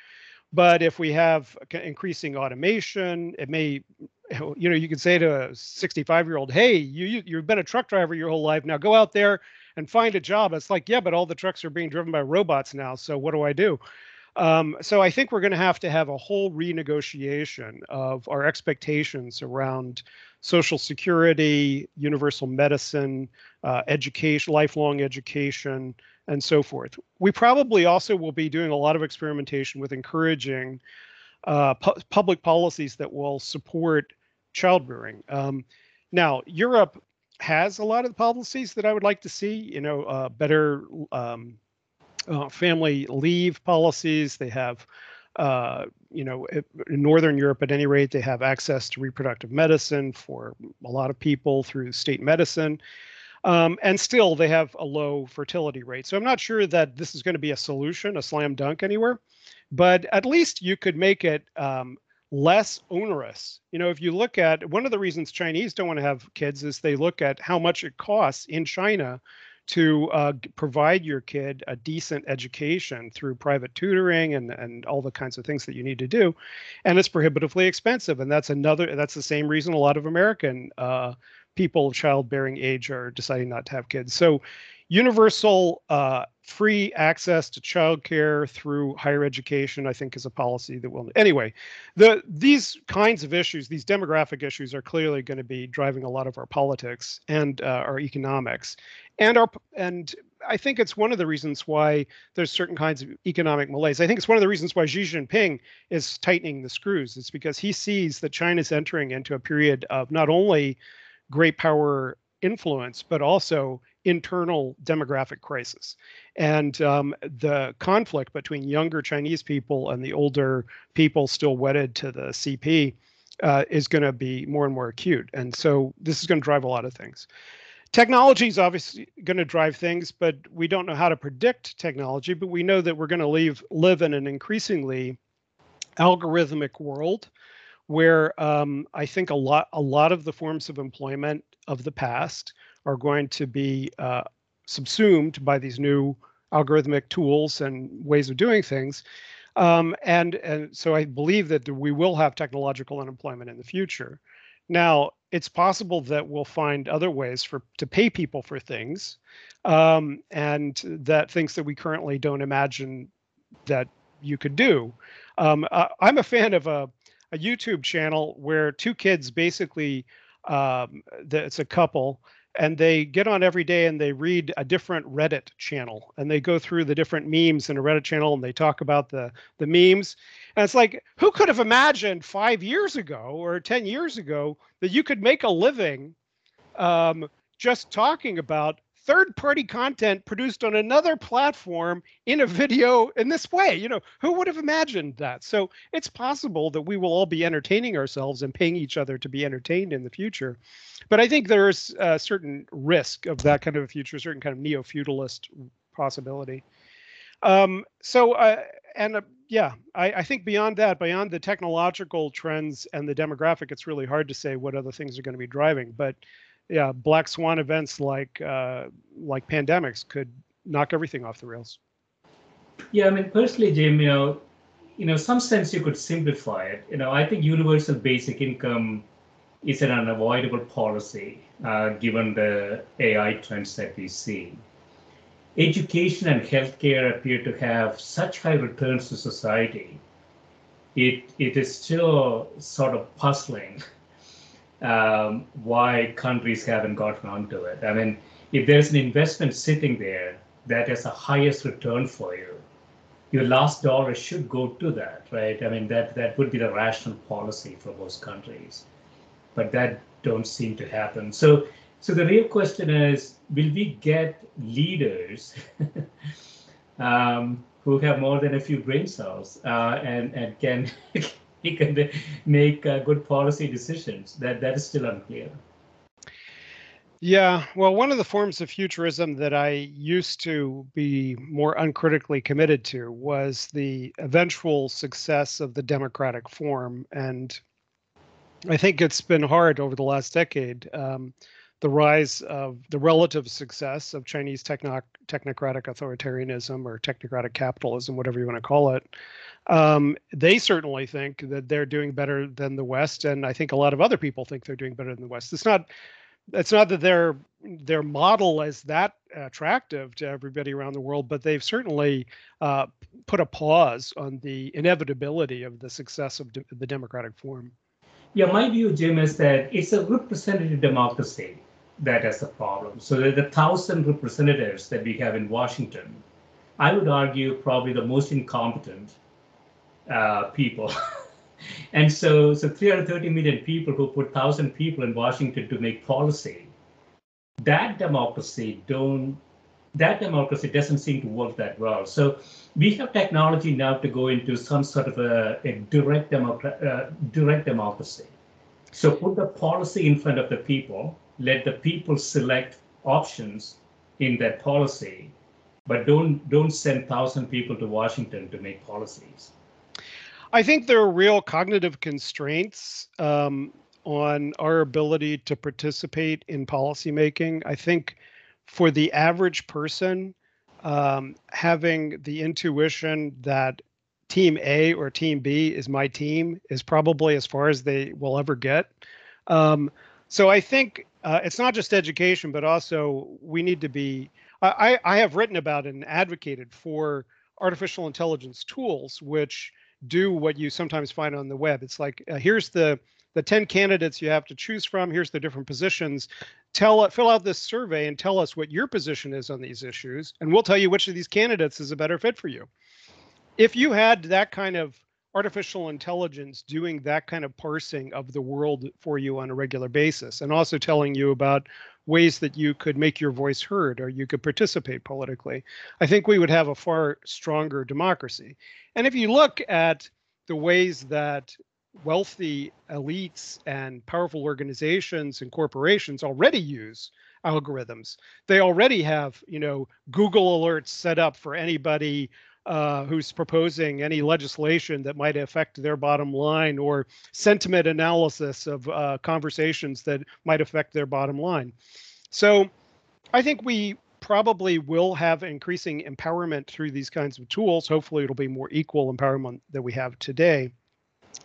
But if we have increasing automation, it may, you know, you could say to a 65 year old, hey, you, you, have been a truck driver your whole life. Now go out there and find a job. It's like, yeah, but all the trucks are being driven by robots now. So what do I do? Um, so I think we're going to have to have a whole renegotiation of our expectations around social security, universal medicine, uh, education, lifelong education, and so forth. We probably also will be doing a lot of experimentation with encouraging uh, pu- public policies that will support childbearing. Um, now, Europe has a lot of policies that I would like to see. You know, uh, better um, uh, family leave policies. They have, uh, you know, in Northern Europe, at any rate, they have access to reproductive medicine for a lot of people through state medicine. Um, and still, they have a low fertility rate. So I'm not sure that this is going to be a solution, a slam dunk anywhere, but at least you could make it um, less onerous. You know, if you look at one of the reasons Chinese don't want to have kids is they look at how much it costs in China to uh, provide your kid a decent education through private tutoring and, and all the kinds of things that you need to do. And it's prohibitively expensive. And that's another, that's the same reason a lot of American uh, people of childbearing age are deciding not to have kids. So universal uh, free access to childcare through higher education i think is a policy that will anyway the these kinds of issues these demographic issues are clearly going to be driving a lot of our politics and uh, our economics. And our and i think it's one of the reasons why there's certain kinds of economic malaise. I think it's one of the reasons why xi jinping is tightening the screws. It's because he sees that china's entering into a period of not only great power influence but also internal demographic crisis. And um, the conflict between younger Chinese people and the older people still wedded to the CP uh, is going to be more and more acute. And so this is going to drive a lot of things. Technology is obviously going to drive things, but we don't know how to predict technology. But we know that we're going to live in an increasingly algorithmic world where um, I think a lot a lot of the forms of employment of the past are going to be uh, subsumed by these new algorithmic tools and ways of doing things. Um, and, and so I believe that we will have technological unemployment in the future. Now, it's possible that we'll find other ways for to pay people for things, um, and that things that we currently don't imagine that you could do. Um, uh, I'm a fan of a, a YouTube channel where two kids basically, um, it's a couple, and they get on every day and they read a different Reddit channel and they go through the different memes in a Reddit channel and they talk about the the memes. And it's like, who could have imagined five years ago or 10 years ago that you could make a living um, just talking about third party content produced on another platform in a video in this way. You know who would have imagined that? So it's possible that we will all be entertaining ourselves and paying each other to be entertained in the future. But i think there's a certain risk of that kind of a future certain kind of neo-feudalist possibility. Um, so uh, and uh, yeah I, I think beyond that beyond the technological trends and the demographic it's really hard to say what other things are going to be driving. But yeah, black swan events like uh, like pandemics could knock everything off the rails. Yeah, I mean, personally, Jim, you know, you know, some sense you could simplify it. You know, I think universal basic income is an unavoidable policy uh, given the AI trends that we see. Education and healthcare appear to have such high returns to society. It it is still sort of puzzling um, why countries haven't gotten onto it. I mean, if there's an investment sitting there that has the highest return for you, your last dollar should go to that, right? I mean, that that would be the rational policy for most countries, but that don't seem to happen. So, so the real question is, will we get leaders um, who have more than a few brain cells uh, and and can can make uh, good policy decisions. That that is still unclear. Yeah, well, one of the forms of futurism that I used to be more uncritically committed to was the eventual success of the democratic form, and I think it's been hard over the last decade. Um, the rise of the relative success of Chinese techno- technocratic authoritarianism or technocratic capitalism, whatever you want to call it, um, they certainly think that they're doing better than the West, and I think a lot of other people think they're doing better than the West. It's not it's not that their their model is that attractive to everybody around the world, but they've certainly uh, put a pause on the inevitability of the success of de- the democratic form. Yeah, my view, Jim, is that it's a representative democracy that is the problem. So the thousand representatives that we have in Washington, I would argue probably the most incompetent uh, people. and so, so 330 million people who put 1,000 people in Washington to make policy, that democracy don't that democracy doesn't seem to work that well. So we have technology now to go into some sort of a, a direct, uh, direct democracy. So put the policy in front of the people, let the people select options in their policy, but don't don't send thousand people to Washington to make policies. I think there are real cognitive constraints um, on our ability to participate in policymaking. I think for the average person, um, having the intuition that team A or team B is my team is probably as far as they will ever get. Um, so I think uh, it's not just education, but also we need to be. I, I have written about and advocated for artificial intelligence tools, which do what you sometimes find on the web. It's like uh, here's the the 10 candidates you have to choose from. Here's the different positions. Tell fill out this survey and tell us what your position is on these issues, and we'll tell you which of these candidates is a better fit for you. If you had that kind of artificial intelligence doing that kind of parsing of the world for you on a regular basis and also telling you about ways that you could make your voice heard or you could participate politically i think we would have a far stronger democracy. And if you look at the ways that wealthy elites and powerful organizations and corporations already use algorithms they already have you know google alerts set up for anybody uh, who's proposing any legislation that might affect their bottom line or sentiment analysis of uh, conversations that might affect their bottom line. So I think we probably will have increasing empowerment through these kinds of tools. Hopefully, it'll be more equal empowerment that we have today.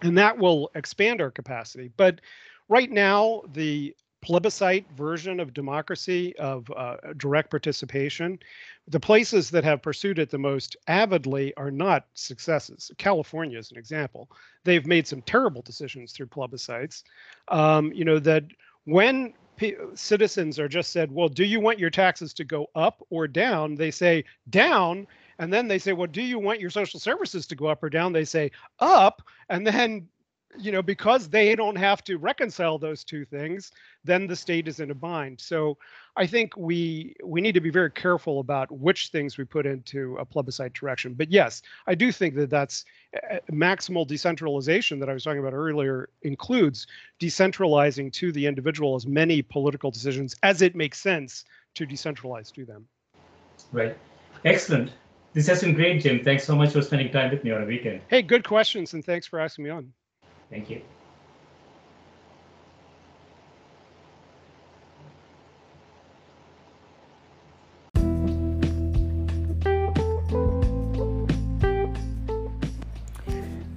And that will expand our capacity. But right now, the plebiscite version of democracy, of uh, direct participation, the places that have pursued it the most avidly are not successes. California is an example. They've made some terrible decisions through plebiscites. Um, you know, that when p- citizens are just said, well, do you want your taxes to go up or down? They say down. And then they say, well, do you want your social services to go up or down? They say up. And then you know because they don't have to reconcile those two things then the state is in a bind. So i think we we need to be very careful about which things we put into a plebiscite direction. But yes i do think that that's uh, maximal decentralization that i was talking about earlier includes decentralizing to the individual as many political decisions as it makes sense to decentralize to them. Right. Excellent. This has been great jim. Thanks so much for spending time with me on a weekend. Hey good questions and thanks for asking me on. Thank you.